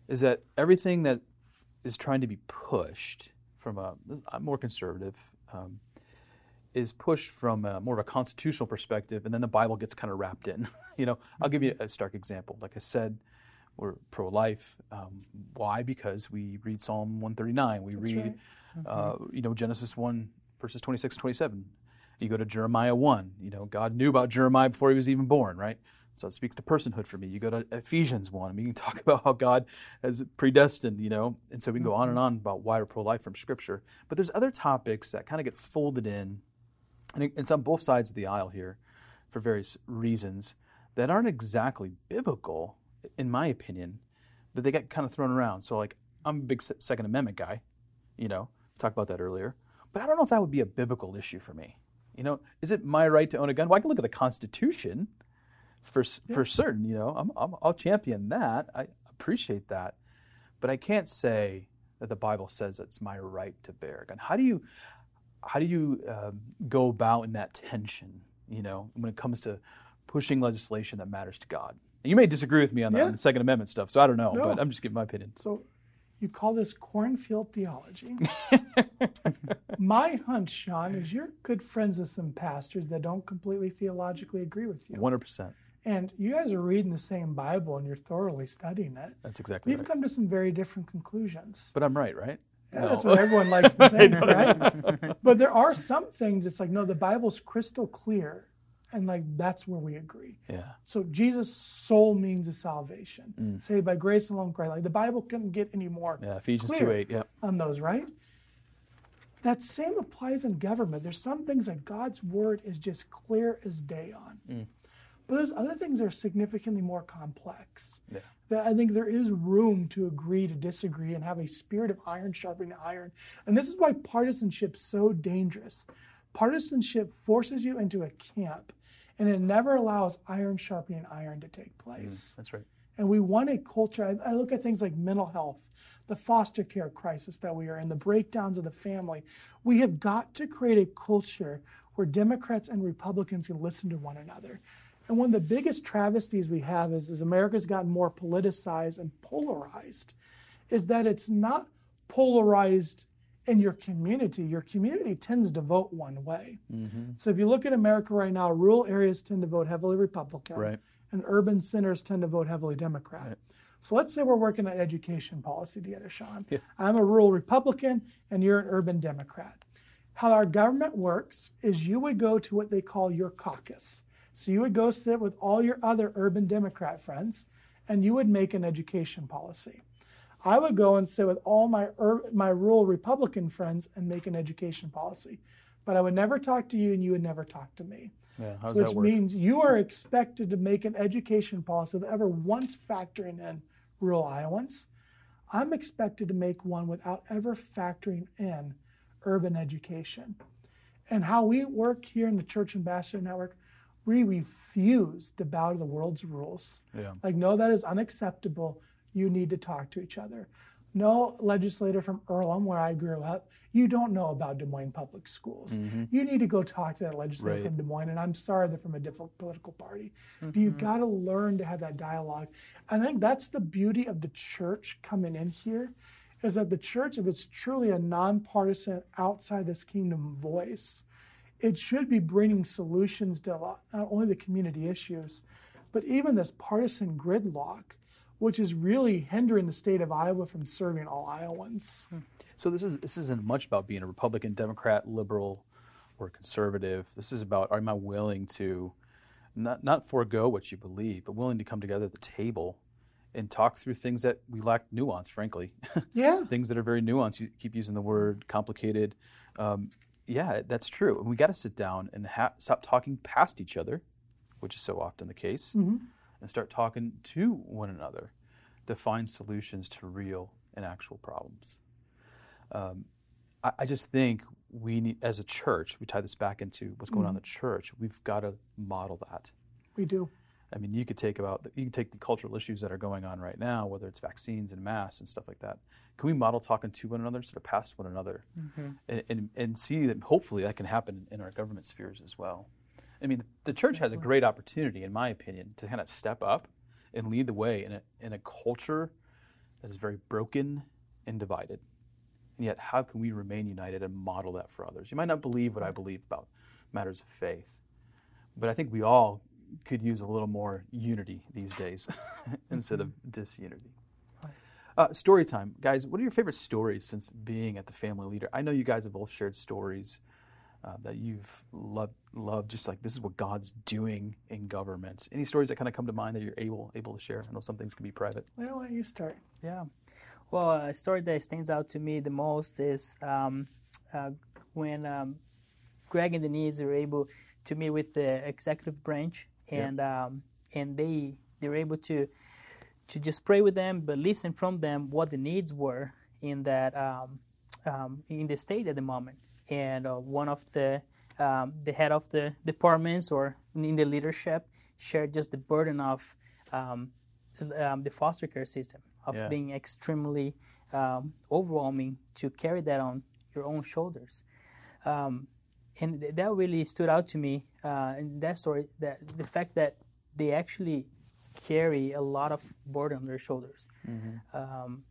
is that everything that is trying to be pushed from a I'm more conservative um, is pushed from a, more of a constitutional perspective, and then the Bible gets kind of wrapped in. you know, I'll give you a stark example. Like I said, we're pro-life. Um, why? Because we read Psalm 139. We read, right. uh, you know, Genesis 1 verses 26, 27. You go to Jeremiah 1. You know, God knew about Jeremiah before he was even born, right? So it speaks to personhood for me. You go to Ephesians 1. I mean, you can talk about how God has predestined, you know, and so we can go on and on about why we're pro-life from Scripture. But there's other topics that kind of get folded in and it's on both sides of the aisle here for various reasons that aren't exactly biblical, in my opinion, but they get kind of thrown around. So, like, I'm a big Second Amendment guy, you know, talked about that earlier, but I don't know if that would be a biblical issue for me. You know, is it my right to own a gun? Well, I can look at the Constitution for s for certain. You know, I'm, I'm, I'll champion that. I appreciate that, but I can't say that the Bible says it's my right to bear a gun. How do you how do you um, go about in that tension? You know, when it comes to pushing legislation that matters to God. You may disagree with me on, the, Yeah. on the Second Amendment stuff, so I don't know, No. but I'm just giving my opinion. So you call this cornfield theology. My hunch, Sean, is you're good friends with some pastors that don't completely theologically agree with you. One hundred percent. And you guys are reading the same Bible and you're thoroughly studying it. That's exactly You've right. come to some very different conclusions. But I'm right, right? Yeah, No. That's what everyone likes to think, right? But there are some things it's like, no, the Bible's crystal clear and like that's where we agree. Yeah. So Jesus' sole means of salvation, mm. saved by grace alone, Christ. Like the Bible couldn't get any more Yeah. Ephesians clear 2 8. Yeah. on those, right? That same applies in government. There's some things that God's word is just clear as day on. Mm. But there's other things that are significantly more complex. Yeah. That I think there is room to agree to disagree and have a spirit of iron sharpening iron. And this is why partisanship's so dangerous. Partisanship forces you into a camp and it never allows iron sharpening iron to take mm, place. That's right. And we want a culture. I, I look at things like mental health, the foster care crisis that we are in, the breakdowns of the family. We have got to create a culture where Democrats and Republicans can listen to one another. And one of the biggest travesties we have is as America's gotten more politicized and polarized, is that it's not polarized in your community. Your community tends to vote one way. Mm-hmm. So if you look at America right now, rural areas tend to vote heavily Republican Right. and urban centers tend to vote heavily Democrat. So let's say we're working on education policy together, Sean. I'm a rural Republican and you're an urban Democrat. How our government works is you would go to what they call your caucus. So you would go sit with all your other urban Democrat friends and you would make an education policy. I would go and sit with all my my rural Republican friends and make an education policy. But I would never talk to you and you would never talk to me Yeah. Does which means you are expected to make an education policy without ever once factoring in rural Iowans. I'm expected to make one without ever factoring in urban education. And how we work here in the Church Ambassador Network, we refuse to bow to the world's rules. Yeah. Like, no, that is unacceptable. You need to talk to each other. No legislator from Earlham, where I grew up, you don't know about Des Moines public schools. Mm-hmm. You need to go talk to that legislator Right. from Des Moines, and I'm sorry they're from a different political party. But you've mm-hmm. got to learn to have that dialogue. I think that's the beauty of the church coming in here, is that the church, if it's truly a nonpartisan, outside this kingdom voice, it should be bringing solutions to lot, not only the community issues, but even this partisan gridlock, which is really hindering the state of Iowa from serving all Iowans. So this is this isn't much about being a Republican, Democrat, liberal, or conservative. This is about am I willing to not not forego what you believe, but willing to come together at the table and talk through things that we lack nuance, frankly. Yeah. things that are very nuanced. You keep using the word complicated. Um, yeah, that's true. And we got to sit down and ha- stop talking past each other, which is so often the case, and start talking to one another to find solutions to real and actual problems. Um, I, I just think we need, as a church, we tie this back into what's going on in the church. We've got to model that. We do. I mean, you could take about you can take the cultural issues that are going on right now, whether it's vaccines and masks and stuff like that. Can we model talking to one another instead of past one another, and, and and see that hopefully that can happen in our government spheres as well. I mean, the church has a great opportunity, in my opinion, to kind of step up and lead the way in a in a culture that is very broken and divided. And yet, how can we remain united and model that for others? You might not believe what I believe about matters of faith, but I think we all could use a little more unity these days instead of disunity. Uh, story time, guys. What are your favorite stories since being at the Family Leader? I know you guys have both shared stories uh, that you've loved, loved. Just like this is what God's doing in government. Any stories that kind of come to mind that you're able able to share? I know some things can be private. Well, why don't you start? Yeah. Well, a story that stands out to me the most is um, uh, when um, Greg and Denise were able to meet with the executive branch, and um, and they they were able to to just pray with them, but listen from them what the needs were in that um, um, in the state at the moment. And uh, one of the um, the head of the departments or in the leadership shared just the burden of um, um, the foster care system of Yeah. being extremely um, overwhelming to carry that on your own shoulders. Um, and th- that really stood out to me uh, in that story. That the fact that they actually carry a lot of burden on their shoulders. Um,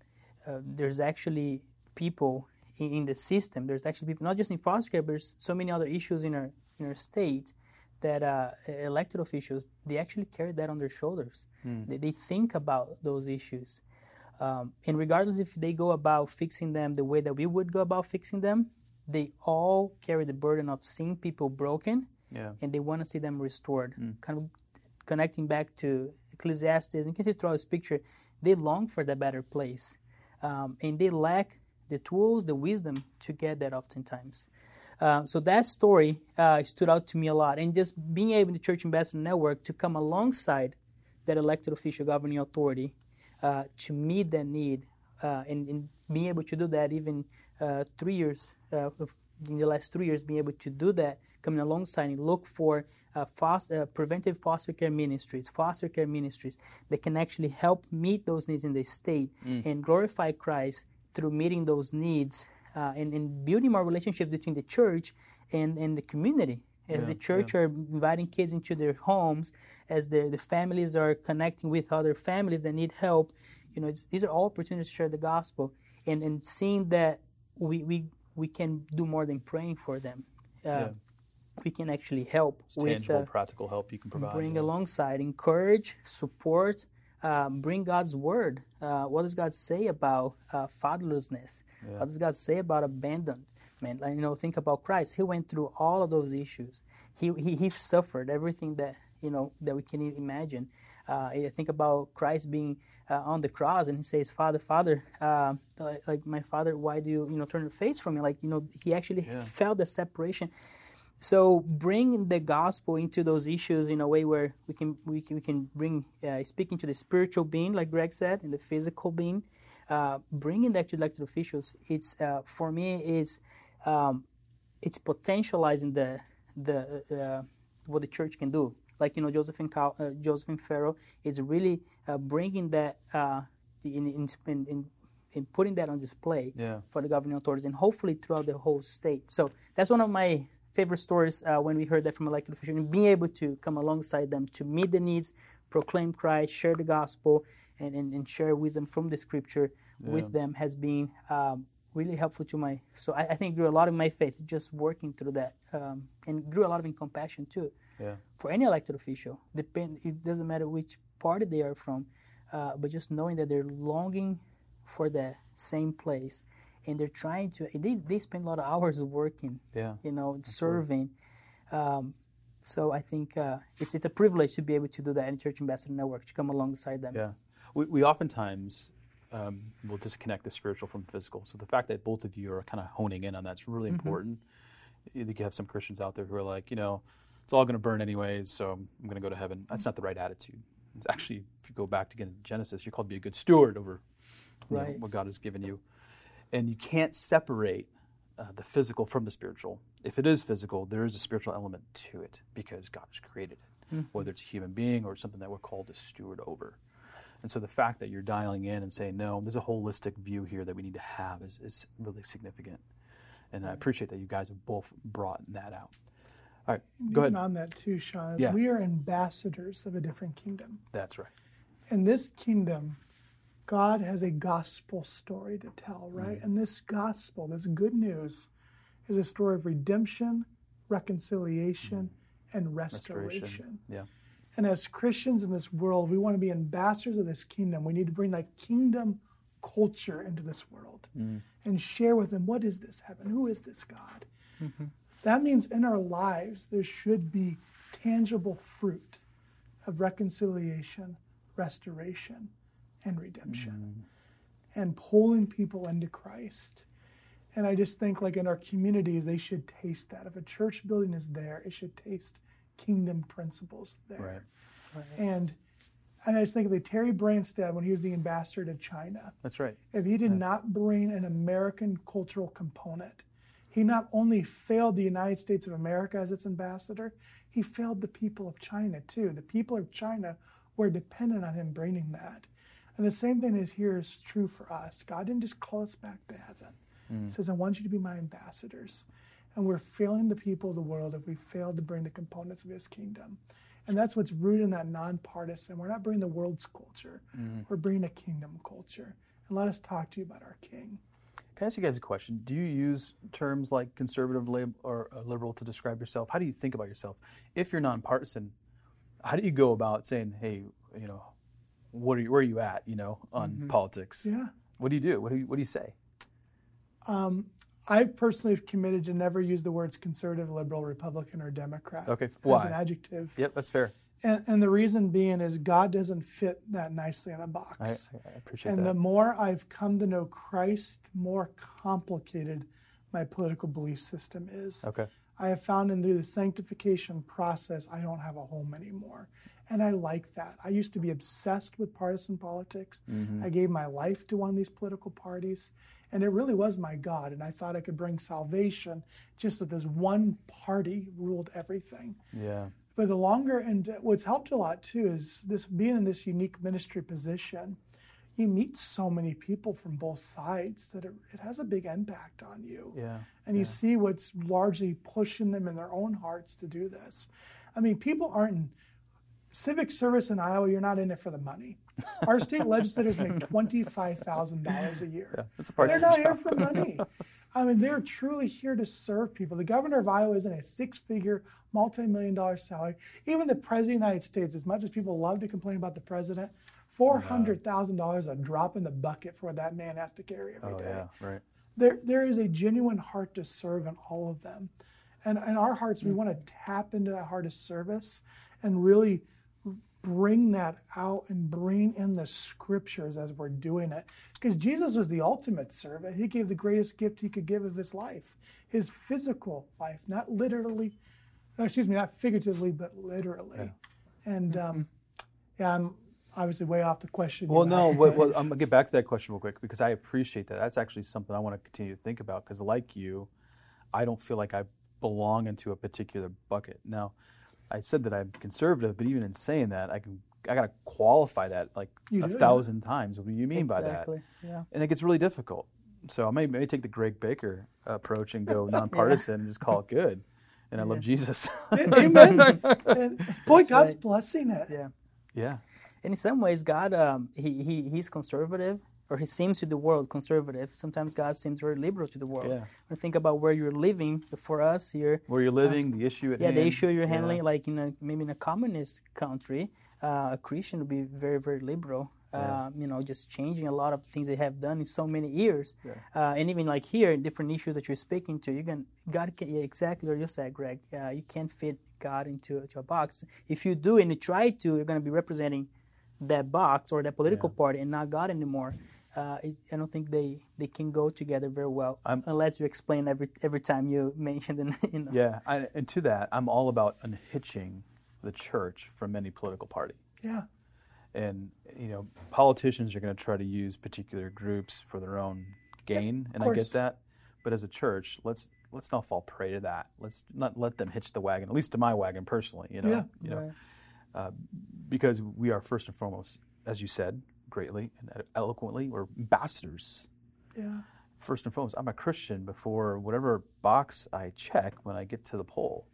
uh, there's actually people in, in the system. There's actually people not just in foster care, but there's so many other issues in our in our state that uh, elected officials they actually carry that on their shoulders. They, they think about those issues, um, and regardless if they go about fixing them the way that we would go about fixing them, they all carry the burden of seeing people broken Yeah. and they want to see them restored. Kind of connecting back to Ecclesiastes, and you can see throughout this picture, they long for the better place, um, and they lack the tools, the wisdom to get that oftentimes. Uh, so that story uh, stood out to me a lot, and just being able, in the Church Ambassador Network, to come alongside that elected official governing authority uh, to meet that need, uh, and, and being able to do that even uh, three years uh, in the last three years, being able to do that, coming alongside and look for uh, foster, uh, preventive foster care ministries, foster care ministries that can actually help meet those needs in the state and glorify Christ through meeting those needs uh, and, and building more relationships between the church and, and the community. As the church are inviting kids into their homes, as their, the families are connecting with other families that need help, you know, it's, these are all opportunities to share the gospel and, and seeing that we, we, we can do more than praying for them. Uh, Yeah. We can actually help with Tangible, uh, practical help you can provide. bring yeah. alongside, encourage, support, uh, bring God's word. Uh, what does God say about uh, fatherlessness? What does God say about abandonment? Like, you know, think about Christ. He went through all of those issues. He, he, he suffered everything that you know that we can imagine. Uh, I think about Christ being uh, on the cross, and he says, "Father, Father, uh, like, like my Father, why do you you know turn your face from me?" Like you know, he actually felt the separation. So bring the gospel into those issues in a way where we can we can, we can bring uh, speaking to the spiritual being, like Greg said, and the physical being. Uh, bringing that to elected officials, it's uh, for me it's um, it's potentializing the the uh, what the church can do. Like you know, Josephine Cal- uh, Josephine Farrell is really uh, bringing that uh, in, in, in, in in putting that on display Yeah. for the governing authorities and hopefully throughout the whole state. So that's one of my favorite stories uh, when we heard that from elected officials and being able to come alongside them to meet the needs, proclaim Christ, share the gospel, and, and, and share wisdom from the scripture with them has been um, really helpful to my. So I, I think grew a lot of my faith just working through that um, and grew a lot of in compassion too Yeah. for any elected official. Depend, it doesn't matter which party they are from, uh, but just knowing that they're longing for the same place, and they're trying to. They they spend a lot of hours working, Yeah. you know, serving. Um, so I think uh, it's it's a privilege to be able to do that in Church Ambassador Network to come alongside them. Yeah. We, we oftentimes um, will disconnect the spiritual from the physical. So the fact that both of you are kind of honing in on that's really important. You think you have some Christians out there who are like, you know, it's all going to burn anyways, so I'm going to go to heaven. That's not the right attitude. It's actually, if you go back to Genesis, you're called to be a good steward over you know, what God has given you. And you can't separate uh, the physical from the spiritual. If it is physical, there is a spiritual element to it because God has created it, whether it's a human being or something that we're called to steward over. And so the fact that you're dialing in and saying, no, there's a holistic view here that we need to have is, is really significant. And I appreciate that you guys have both brought that out. All right, go Even ahead. on that too, Sean, Yeah. we are ambassadors of a different kingdom. That's right. And this kingdom, God has a gospel story to tell, right? Mm. And this gospel, this good news, is a story of redemption, reconciliation, mm. and restoration. Restoration. Yeah. And as Christians in this world, we want to be ambassadors of this kingdom. We need to bring that kingdom culture into this world mm. and share with them what is this heaven? Who is this God? Mm-hmm. That means in our lives, there should be tangible fruit of reconciliation, restoration, and redemption, mm. and pulling people into Christ. And I just think, like in our communities, they should taste that. If a church building is there, it should taste kingdom principles there. Right. And and I just think of the Terry Branstad when he was the ambassador to China. That's right. If he did not bring an American cultural component, he not only failed the United States of America as its ambassador, he failed the people of China too. The people of China were dependent on him bringing that. And the same thing is here is true for us. God didn't just call us back to heaven. He says, I want you to be my ambassadors. And we're failing the people of the world if we fail to bring the components of his kingdom. And that's what's rooted in that nonpartisan. We're not bringing the world's culture, we're bringing a kingdom culture. And let us talk to you about our king. Can I ask you guys a question? Do you use terms like conservative lib- or uh, liberal to describe yourself? How do you think about yourself? If you're nonpartisan, how do you go about saying, "Hey, you know, what are you, where are you at? You know, on mm-hmm. politics? Yeah. What do you do? What do you What do you say? Um, I've personally committed to never use the words conservative, liberal, Republican, or Democrat Okay, as why? an adjective. Yep, that's fair. And, and the reason being is God doesn't fit that nicely in a box. I appreciate and that. the more I've come to know Christ, the more complicated my political belief system is. okay. I have found in through the sanctification process, I don't have a home anymore. And I like that. I used to be obsessed with partisan politics. Mm-hmm. I gave my life to one of these political parties, and it really was my God. And I thought I could bring salvation just that this one party ruled everything. Yeah. But the longer, and what's helped a lot too is this being in this unique ministry position, you meet so many people from both sides that it, it has a big impact on you Yeah. and you see what's largely pushing them in their own hearts to do this. I mean, people aren't civic service in Iowa. You're not in it for the money. Our state legislators make twenty-five thousand dollars a year. Yeah, That's a part They're not job. here for money. I mean, they're truly here to serve people. The governor of Iowa is in a six-figure, multi-million dollar salary. Even the president of the United States, as much as people love to complain about the president, four hundred thousand dollars a drop in the bucket for what that man has to carry every oh, day Oh, yeah, right. there there is a genuine heart to serve in all of them and in our hearts we hmm. want to tap into that heart of service and really bring that out and bring in the scriptures as we're doing it. Because jesus was the ultimate servant. He gave the greatest gift he could give of his life his physical life not literally no, excuse me not figuratively but literally. And um, yeah i'm obviously way off the question Well, no, well, well, I'm gonna get back to that question real quick because I appreciate that. That's actually something I want to continue to think about because, like you, I don't feel like I belong into a particular bucket. Now, I said that I'm conservative, but even in saying that, I can I gotta qualify that like You a do. thousand times. What do you mean by that? Exactly. Yeah. And it gets really difficult. So I may, may take the Greg Baker approach and go nonpartisan and just call it good. And I love Jesus. Amen. And boy, That's God's right. blessing it. Yeah. yeah. And in some ways, God, um, he, he he's conservative, or he seems to the world conservative. Sometimes God seems very liberal to the world. Yeah. When you think about where you're living, for us here, Where you're living, the issue at yeah, hand. the issue you're Yeah. handling, like in a maybe in a communist country, uh, a Christian would be very very liberal. Uh, you know, just changing a lot of things they have done in so many years, uh, and even like here, different issues that you're speaking to, you can God can yeah, exactly what you said, Greg. Uh, you can't fit God into, into a box. If you do and you try to, you're going to be representing that box or that political party and not God anymore. Uh, it, I don't think they, they can go together very well I'm- unless you explain every every time you mention the you know. Yeah, I, and to that, I'm all about unhitching the church from any political party. Yeah. And you know, politicians are going to try to use particular groups for their own gain, and I get that. But as a church, let's let's not fall prey to that. Let's not let them hitch the wagon, at least to my wagon personally. You know, Yeah. you know, Right. because we are first and foremost, as you said, greatly and eloquently, we're ambassadors Yeah. first and foremost, I'm a Christian before whatever box I check when I get to the poll,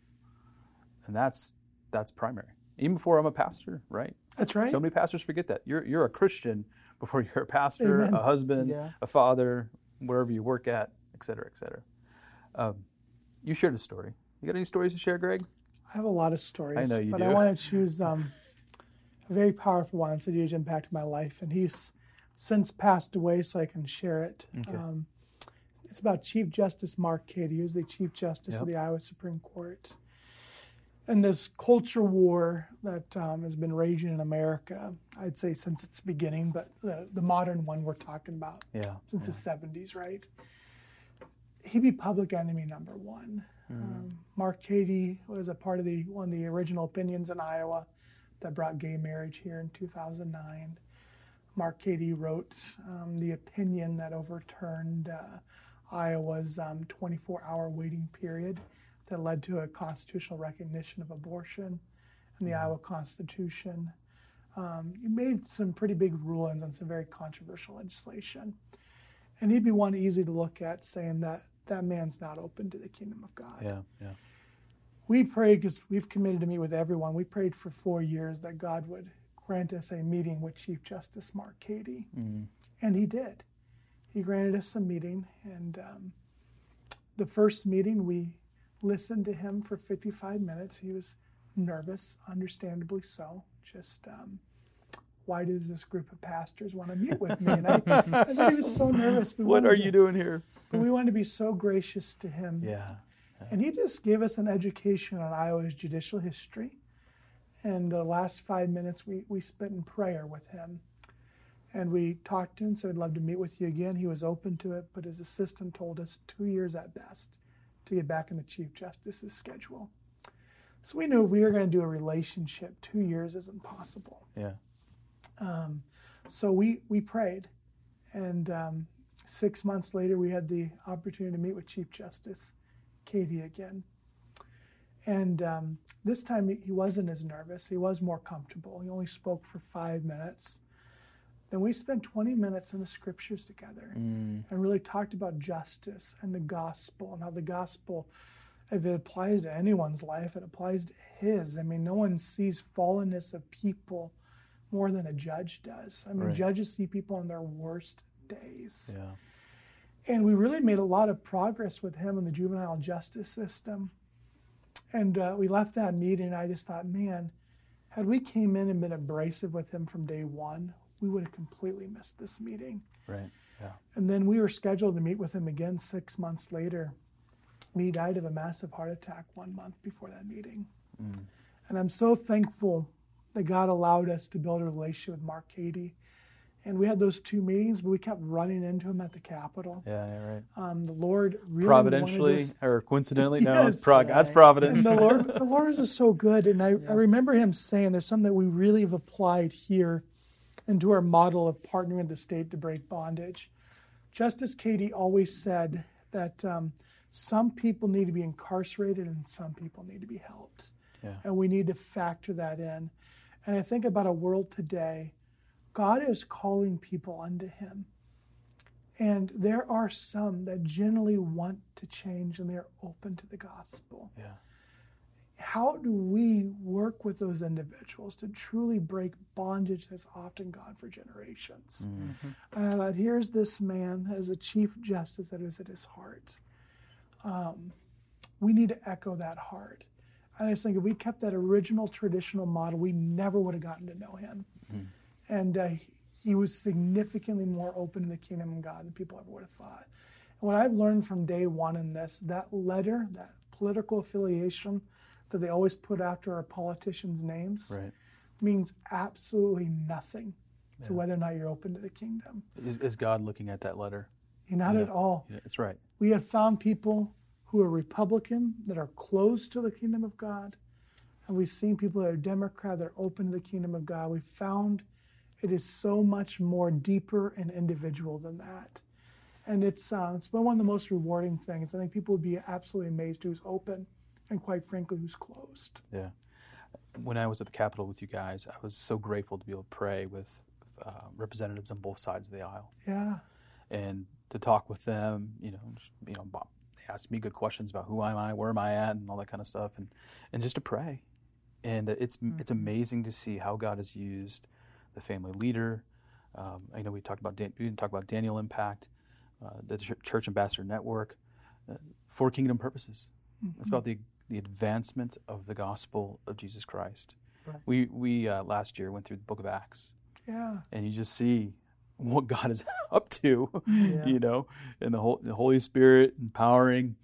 and that's that's primary. Even before I'm a pastor, right? That's right. So many pastors forget that you're you're a Christian before you're a pastor, Amen. a husband, Yeah. a father, wherever you work at, et cetera, et cetera. Um, you shared a story. You got any stories to share, Greg? I have a lot of stories. I know you but do. I want to choose um, a very powerful one that's a huge impact in my life. And he's since passed away, so I can share it. Um, it's about Chief Justice Mark Cady, who's the Chief Justice Yep. of the Iowa Supreme Court. And this culture war that um, has been raging in America, I'd say since its beginning, but the, the modern one we're talking about Yeah. since the 70s, right? He'd be public enemy number one. Um, Mark Cady was a part of the one of the original opinions in Iowa that brought gay marriage here in 2009. Mark Cady wrote um, the opinion that overturned uh, Iowa's 24-hour waiting period that led to a constitutional recognition of abortion in the Iowa Constitution. Um, he made some pretty big rulings on some very controversial legislation. And he'd be one easy to look at saying that that man's not open to the kingdom of God. Yeah. Yeah. We prayed because we've committed to meet with everyone. We prayed for four years that God would grant us a meeting with Chief Justice Mark Cady. And he did. He granted us a meeting. And um, the first meeting, we listened to him for 55 minutes. He was nervous, understandably so. Just um, why does this group of pastors want to meet with me? And I, I thought he was so nervous. We What are you doing here? But we wanted to be so gracious to him. Yeah. And he just gave us an education on Iowa's judicial history. And the last five minutes we, we spent in prayer with him. And we talked to him, said, I'd love to meet with you again. He was open to it, but his assistant told us two years at best to get back in the Chief Justice's schedule. So we knew if we were going to do a relationship, two years isn't possible. Yeah. So we, we prayed. And um, six months later, we had the opportunity to meet with Chief Justice Cady again. And um, this time he- wasn't as nervous. He was more comfortable. He only spoke for five minutes. Then we spent 20 minutes in the scriptures together and really talked about justice and the gospel and how the gospel, if it applies to anyone's life, it applies to his. I mean, no one sees fallenness of people more than a judge does. I mean, Right. judges see people on their worst days. Yeah. And we really made a lot of progress with him in the juvenile justice system. And uh, we left that meeting, and I just thought, man, had we came in and been abrasive with him from day one, we would have completely missed this meeting. Right. Yeah. And then we were scheduled to meet with him again six months later. He died of a massive heart attack one month before that meeting. And I'm so thankful that God allowed us to build a relationship with Mark Cady. And we had those two meetings, but we kept running into him at the Capitol. Yeah. yeah right. Um, the Lord really Providentially us- or coincidentally? No, it's Yes. prog- that's and providence. the Lord, the Lord is just so good. And I, I remember him saying there's something that we really have applied here into our model of partnering with the state to break bondage. Justice Cady always said that um, some people need to be incarcerated and some people need to be helped. Yeah. And we need to factor that in. And I think about a world today, God is calling people unto Him. And there are some that genuinely want to change and they're open to the gospel. yeah. How do we work with those individuals to truly break bondage that's often gone for generations? And I thought, here's this man as a chief justice that is at his heart. Um, we need to echo that heart. And I just think if we kept that original traditional model, we never would have gotten to know him. And uh, he was significantly more open to the kingdom of God than people ever would have thought. And what I've learned from day one in this, that letter, that political affiliation that they always put after our politicians' names, Right. means absolutely nothing to whether or not you're open to the kingdom. Is, is God looking at that letter? Not at all. Yeah, that's right. We have found people who are Republican that are close to the kingdom of God, and we've seen people that are Democrat that are open to the kingdom of God. We've found it is so much more deeper and individual than that. And it's, uh, it's been one of the most rewarding things. I think people would be absolutely amazed who's open and, quite frankly, who's closed. Yeah. When I was at the Capitol with you guys, I was so grateful to be able to pray with uh, representatives on both sides of the aisle Yeah. and to talk with them. You know, just, you know, Bob, they asked me good questions about who am I, where am I at, and all that kind of stuff, and and just to pray. And it's it's amazing to see how God has used the family leader. Um, I know we talked about Dan, we didn't talk about Daniel Impact, uh, the Ch- Church Ambassador Network, uh, for kingdom purposes. It's about the the advancement of the gospel of Jesus Christ. Right. We we uh, last year went through the Book of Acts, Yeah. and you just see what God is up to, Yeah. you know, and the, whole, the Holy Spirit empowering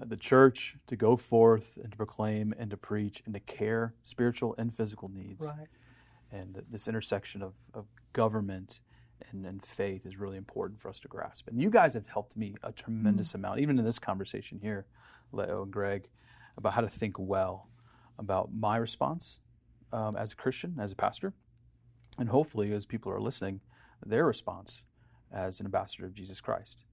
uh, the church to go forth and to proclaim and to preach and to care spiritual and physical needs. Right. And th- this intersection of, of government and, and faith is really important for us to grasp. And you guys have helped me a tremendous amount, even in this conversation here, Leo and Greg, about how to think well about my response um, as a Christian, as a pastor, and hopefully, as people are listening, their response as an ambassador of Jesus Christ.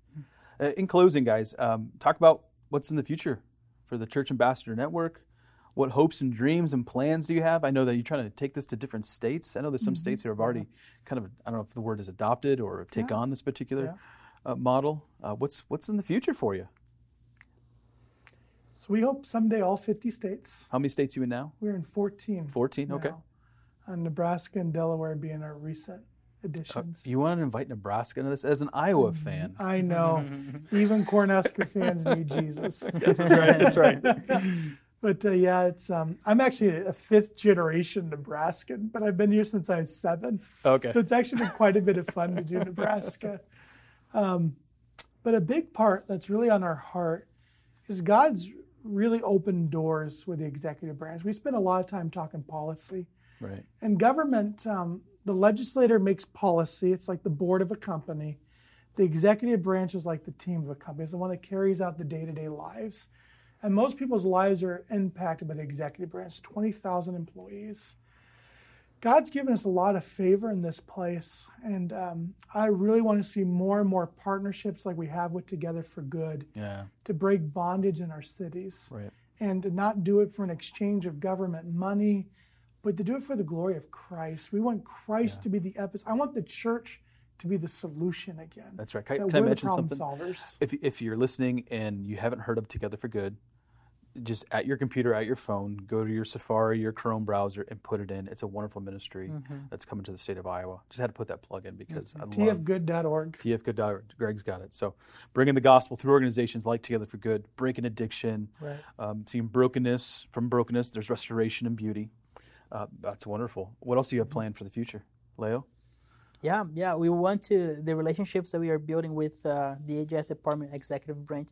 Uh, in closing, guys, um, talk about what's in the future for the Church Ambassador Network. What hopes and dreams and plans do you have? I know that you're trying to take this to different states. I know there's some states who have already kind of, I don't know if the word is adopted or take Yeah. on this particular uh, model. Uh, what's what's in the future for you? So we hope someday all 50 states. How many states you in now? We're in 14. 14. Okay. now, And Nebraska and Delaware being our recent additions. Uh, You want to invite Nebraska into this as an Iowa Mm-hmm. fan? I know. Even Cornhusker fans need Jesus. That's right. That's right. But uh, yeah, it's um, I'm actually a fifth generation Nebraskan, but I've been here since I was seven. Okay. So it's actually been quite a bit of fun to do Nebraska. Um, but a big part that's really on our heart is God's really opened doors with the executive branch. We spend a lot of time talking policy. Right. And government, um, the legislator makes policy. It's like the board of a company. The executive branch is like the team of a company. It's the one that carries out the day to day lives. And most people's lives are impacted by the executive branch 20,000 employees. God's given us a lot of favor in this place. And um, I really want to see more and more partnerships like we have with Together for Good Yeah. to break bondage in our cities Right. and to not do it for an exchange of government money, but to do it for the glory of Christ. We want Christ to be the epicenter. I want the church to be the solution again. That's right. Can, That can I mention something? solvers. If, if you're listening and you haven't heard of Together for Good, just at your computer, at your phone, go to your Safari, your Chrome browser, and put it in. It's a wonderful ministry Mm-hmm. that's coming to the state of Iowa. Just had to put that plug in because I love tfgood.org. TFGood. Greg's got it. So, bringing the gospel through organizations like Together for Good, breaking addiction, Right. um, seeing brokenness from brokenness. There's restoration and beauty. Uh, that's wonderful. What else do you have planned for the future, Leo? Yeah, yeah. We want to the relationships that we are building with uh, the AJS department executive branch.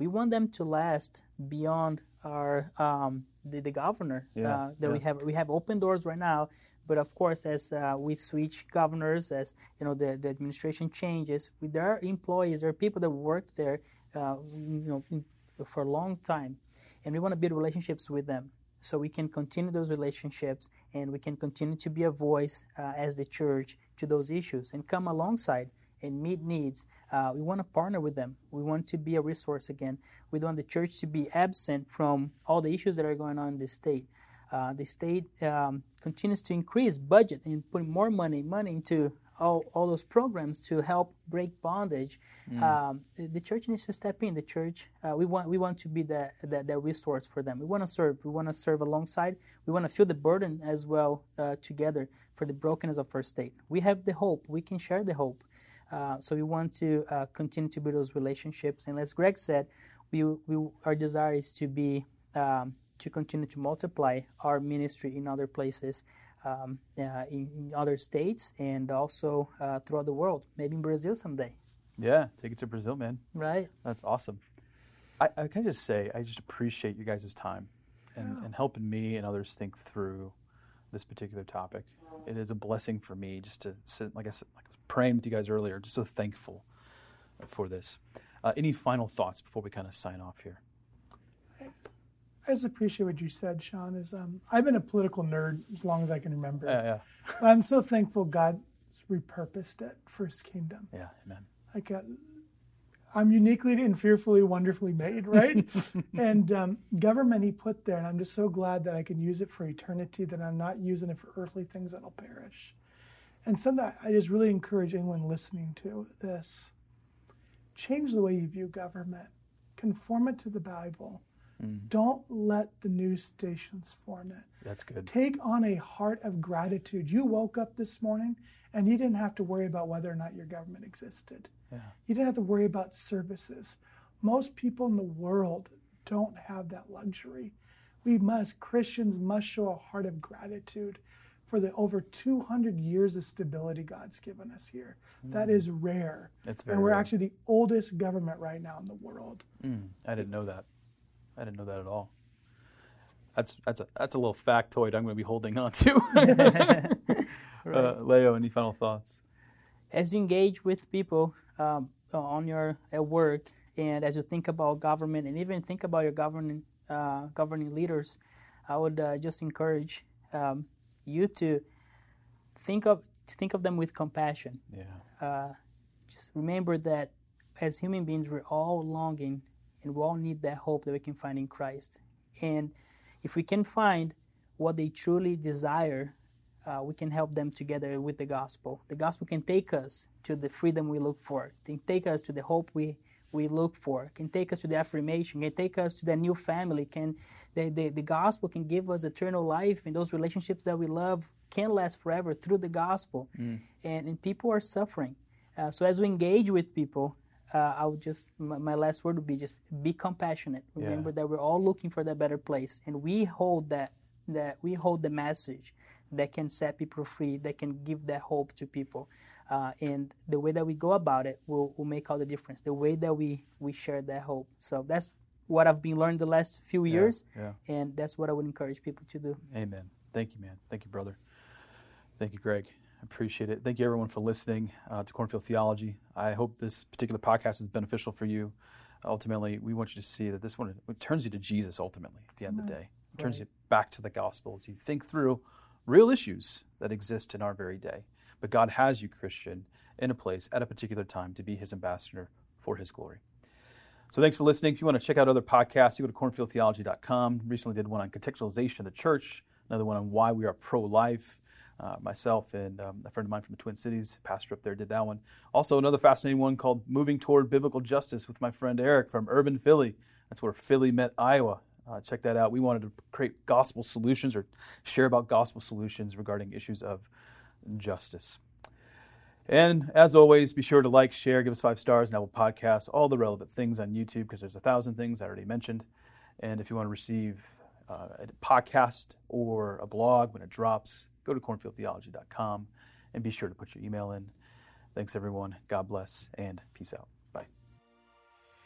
We want them to last beyond our um, the, the governor Yeah, uh, that we have. We have open doors right now, but of course, as uh, we switch governors, as you know, the, the administration changes, we, there are employees, there are people that work there, uh, you know, in, for a long time, and we want to build relationships with them so we can continue those relationships and we can continue to be a voice uh, as the church to those issues and come alongside and meet needs. Uh, we want to partner with them. We want to be a resource again. We don't want the church to be absent from all the issues that are going on in the state. Uh, the state um, continues to increase budget and put more money money into all, all those programs to help break bondage. Um, the, the church needs to step in. The church uh, we want we want to be that that, that resource for them. We want to serve. We want to serve alongside. We want to feel the burden as well uh, together for the brokenness of our state. We have the hope. We can share the hope. Uh, so we want to uh, continue to build those relationships. And as Greg said, we, we our desire is to be um, to continue to multiply our ministry in other places, um, uh, in, in other states, and also uh, throughout the world. Maybe in Brazil someday, Yeah, take it to Brazil, man. right? That's awesome. I, I can just say, I just appreciate you guys' time and, and helping me and others think through this particular topic. It is a blessing for me just to sit, like I said, like praying with you guys earlier, just so thankful for this. Uh, any final thoughts before we kind of sign off here? I just appreciate what you said, Sean. Is um, I've been a political nerd as long as I can remember. Yeah, yeah, I'm so thankful God repurposed it for His kingdom. yeah, amen. like uh, I'm uniquely and fearfully, wonderfully made, right? and um, government He put there, and I'm just so glad that I can use it for eternity. That I'm not using it for earthly things that'll perish. And something I just really encourage anyone listening to this: change the way you view government, conform it to the Bible. Mm. Don't let the news stations form it. That's good. Take on a heart of gratitude. You woke up this morning and you didn't have to worry about whether or not your government existed. Yeah. You didn't have to worry about services. Most people in the world don't have that luxury. We must, Christians must show a heart of gratitude for the over 200 years of stability God's given us here. That is rare. It's very and we're rare. actually the oldest government right now in the world. Mm, I didn't know that. I didn't know that at all. That's that's a that's a little factoid I'm going to be holding on to. uh, Leo, any final thoughts? as you engage with people um, on your at work and as you think about government and even think about your governing uh, governing leaders, I would uh, just encourage um, you to think of to think of them with compassion. Yeah. Uh, just remember that as human beings, we're all longing and we all need that hope that we can find in Christ. And if we can find what they truly desire, uh, we can help them together with the gospel. The gospel can take us to the freedom we look for, can take us to the hope we, we look for, can take us to the affirmation, can take us to the new family. Can the, the, the gospel can give us eternal life, and those relationships that we love can last forever through the gospel. And, and people are suffering. Uh, so as we engage with people, uh, I would just my, my, last word would be just be compassionate. Remember yeah. that we're all looking for that better place, and we hold that that we hold the message that can set people free, that can give that hope to people. Uh, and the way that we go about it will, will make all the difference. The way that we, we share that hope. So that's what I've been learning the last few years, yeah, yeah. and that's what I would encourage people to do. Amen. Thank you, man. Thank you, brother. Thank you, Greg. I appreciate it. Thank you, everyone, for listening uh, to Cornfield Theology. I hope this particular podcast is beneficial for you. Ultimately, we want you to see that this one it turns you to Jesus. Ultimately, at the end of the day, it turns right. you back to the gospel as you think through real issues that exist in our very day. But God has you, Christian, in a place at a particular time to be His ambassador for His glory. So thanks for listening. If you want to check out other podcasts, you go to cornfieldtheology.com. Recently did one on contextualization of the church, another one on why we are pro-life. Uh, myself and um, a friend of mine from the Twin Cities, pastor up there, did that one. Also, another fascinating one called Moving Toward Biblical Justice with my friend Eric from Urban Philly. That's where Philly met Iowa. Uh, check that out. We wanted to create gospel solutions or share about gospel solutions regarding issues of justice. And as always, be sure to like, share, give us five stars, and Apple Podcasts, all the relevant things on YouTube because there's a thousand things I already mentioned. And if you want to receive uh, a podcast or a blog when it drops, go to cornfieldtheology.com and be sure to put your email in. Thanks, everyone. God bless and peace out.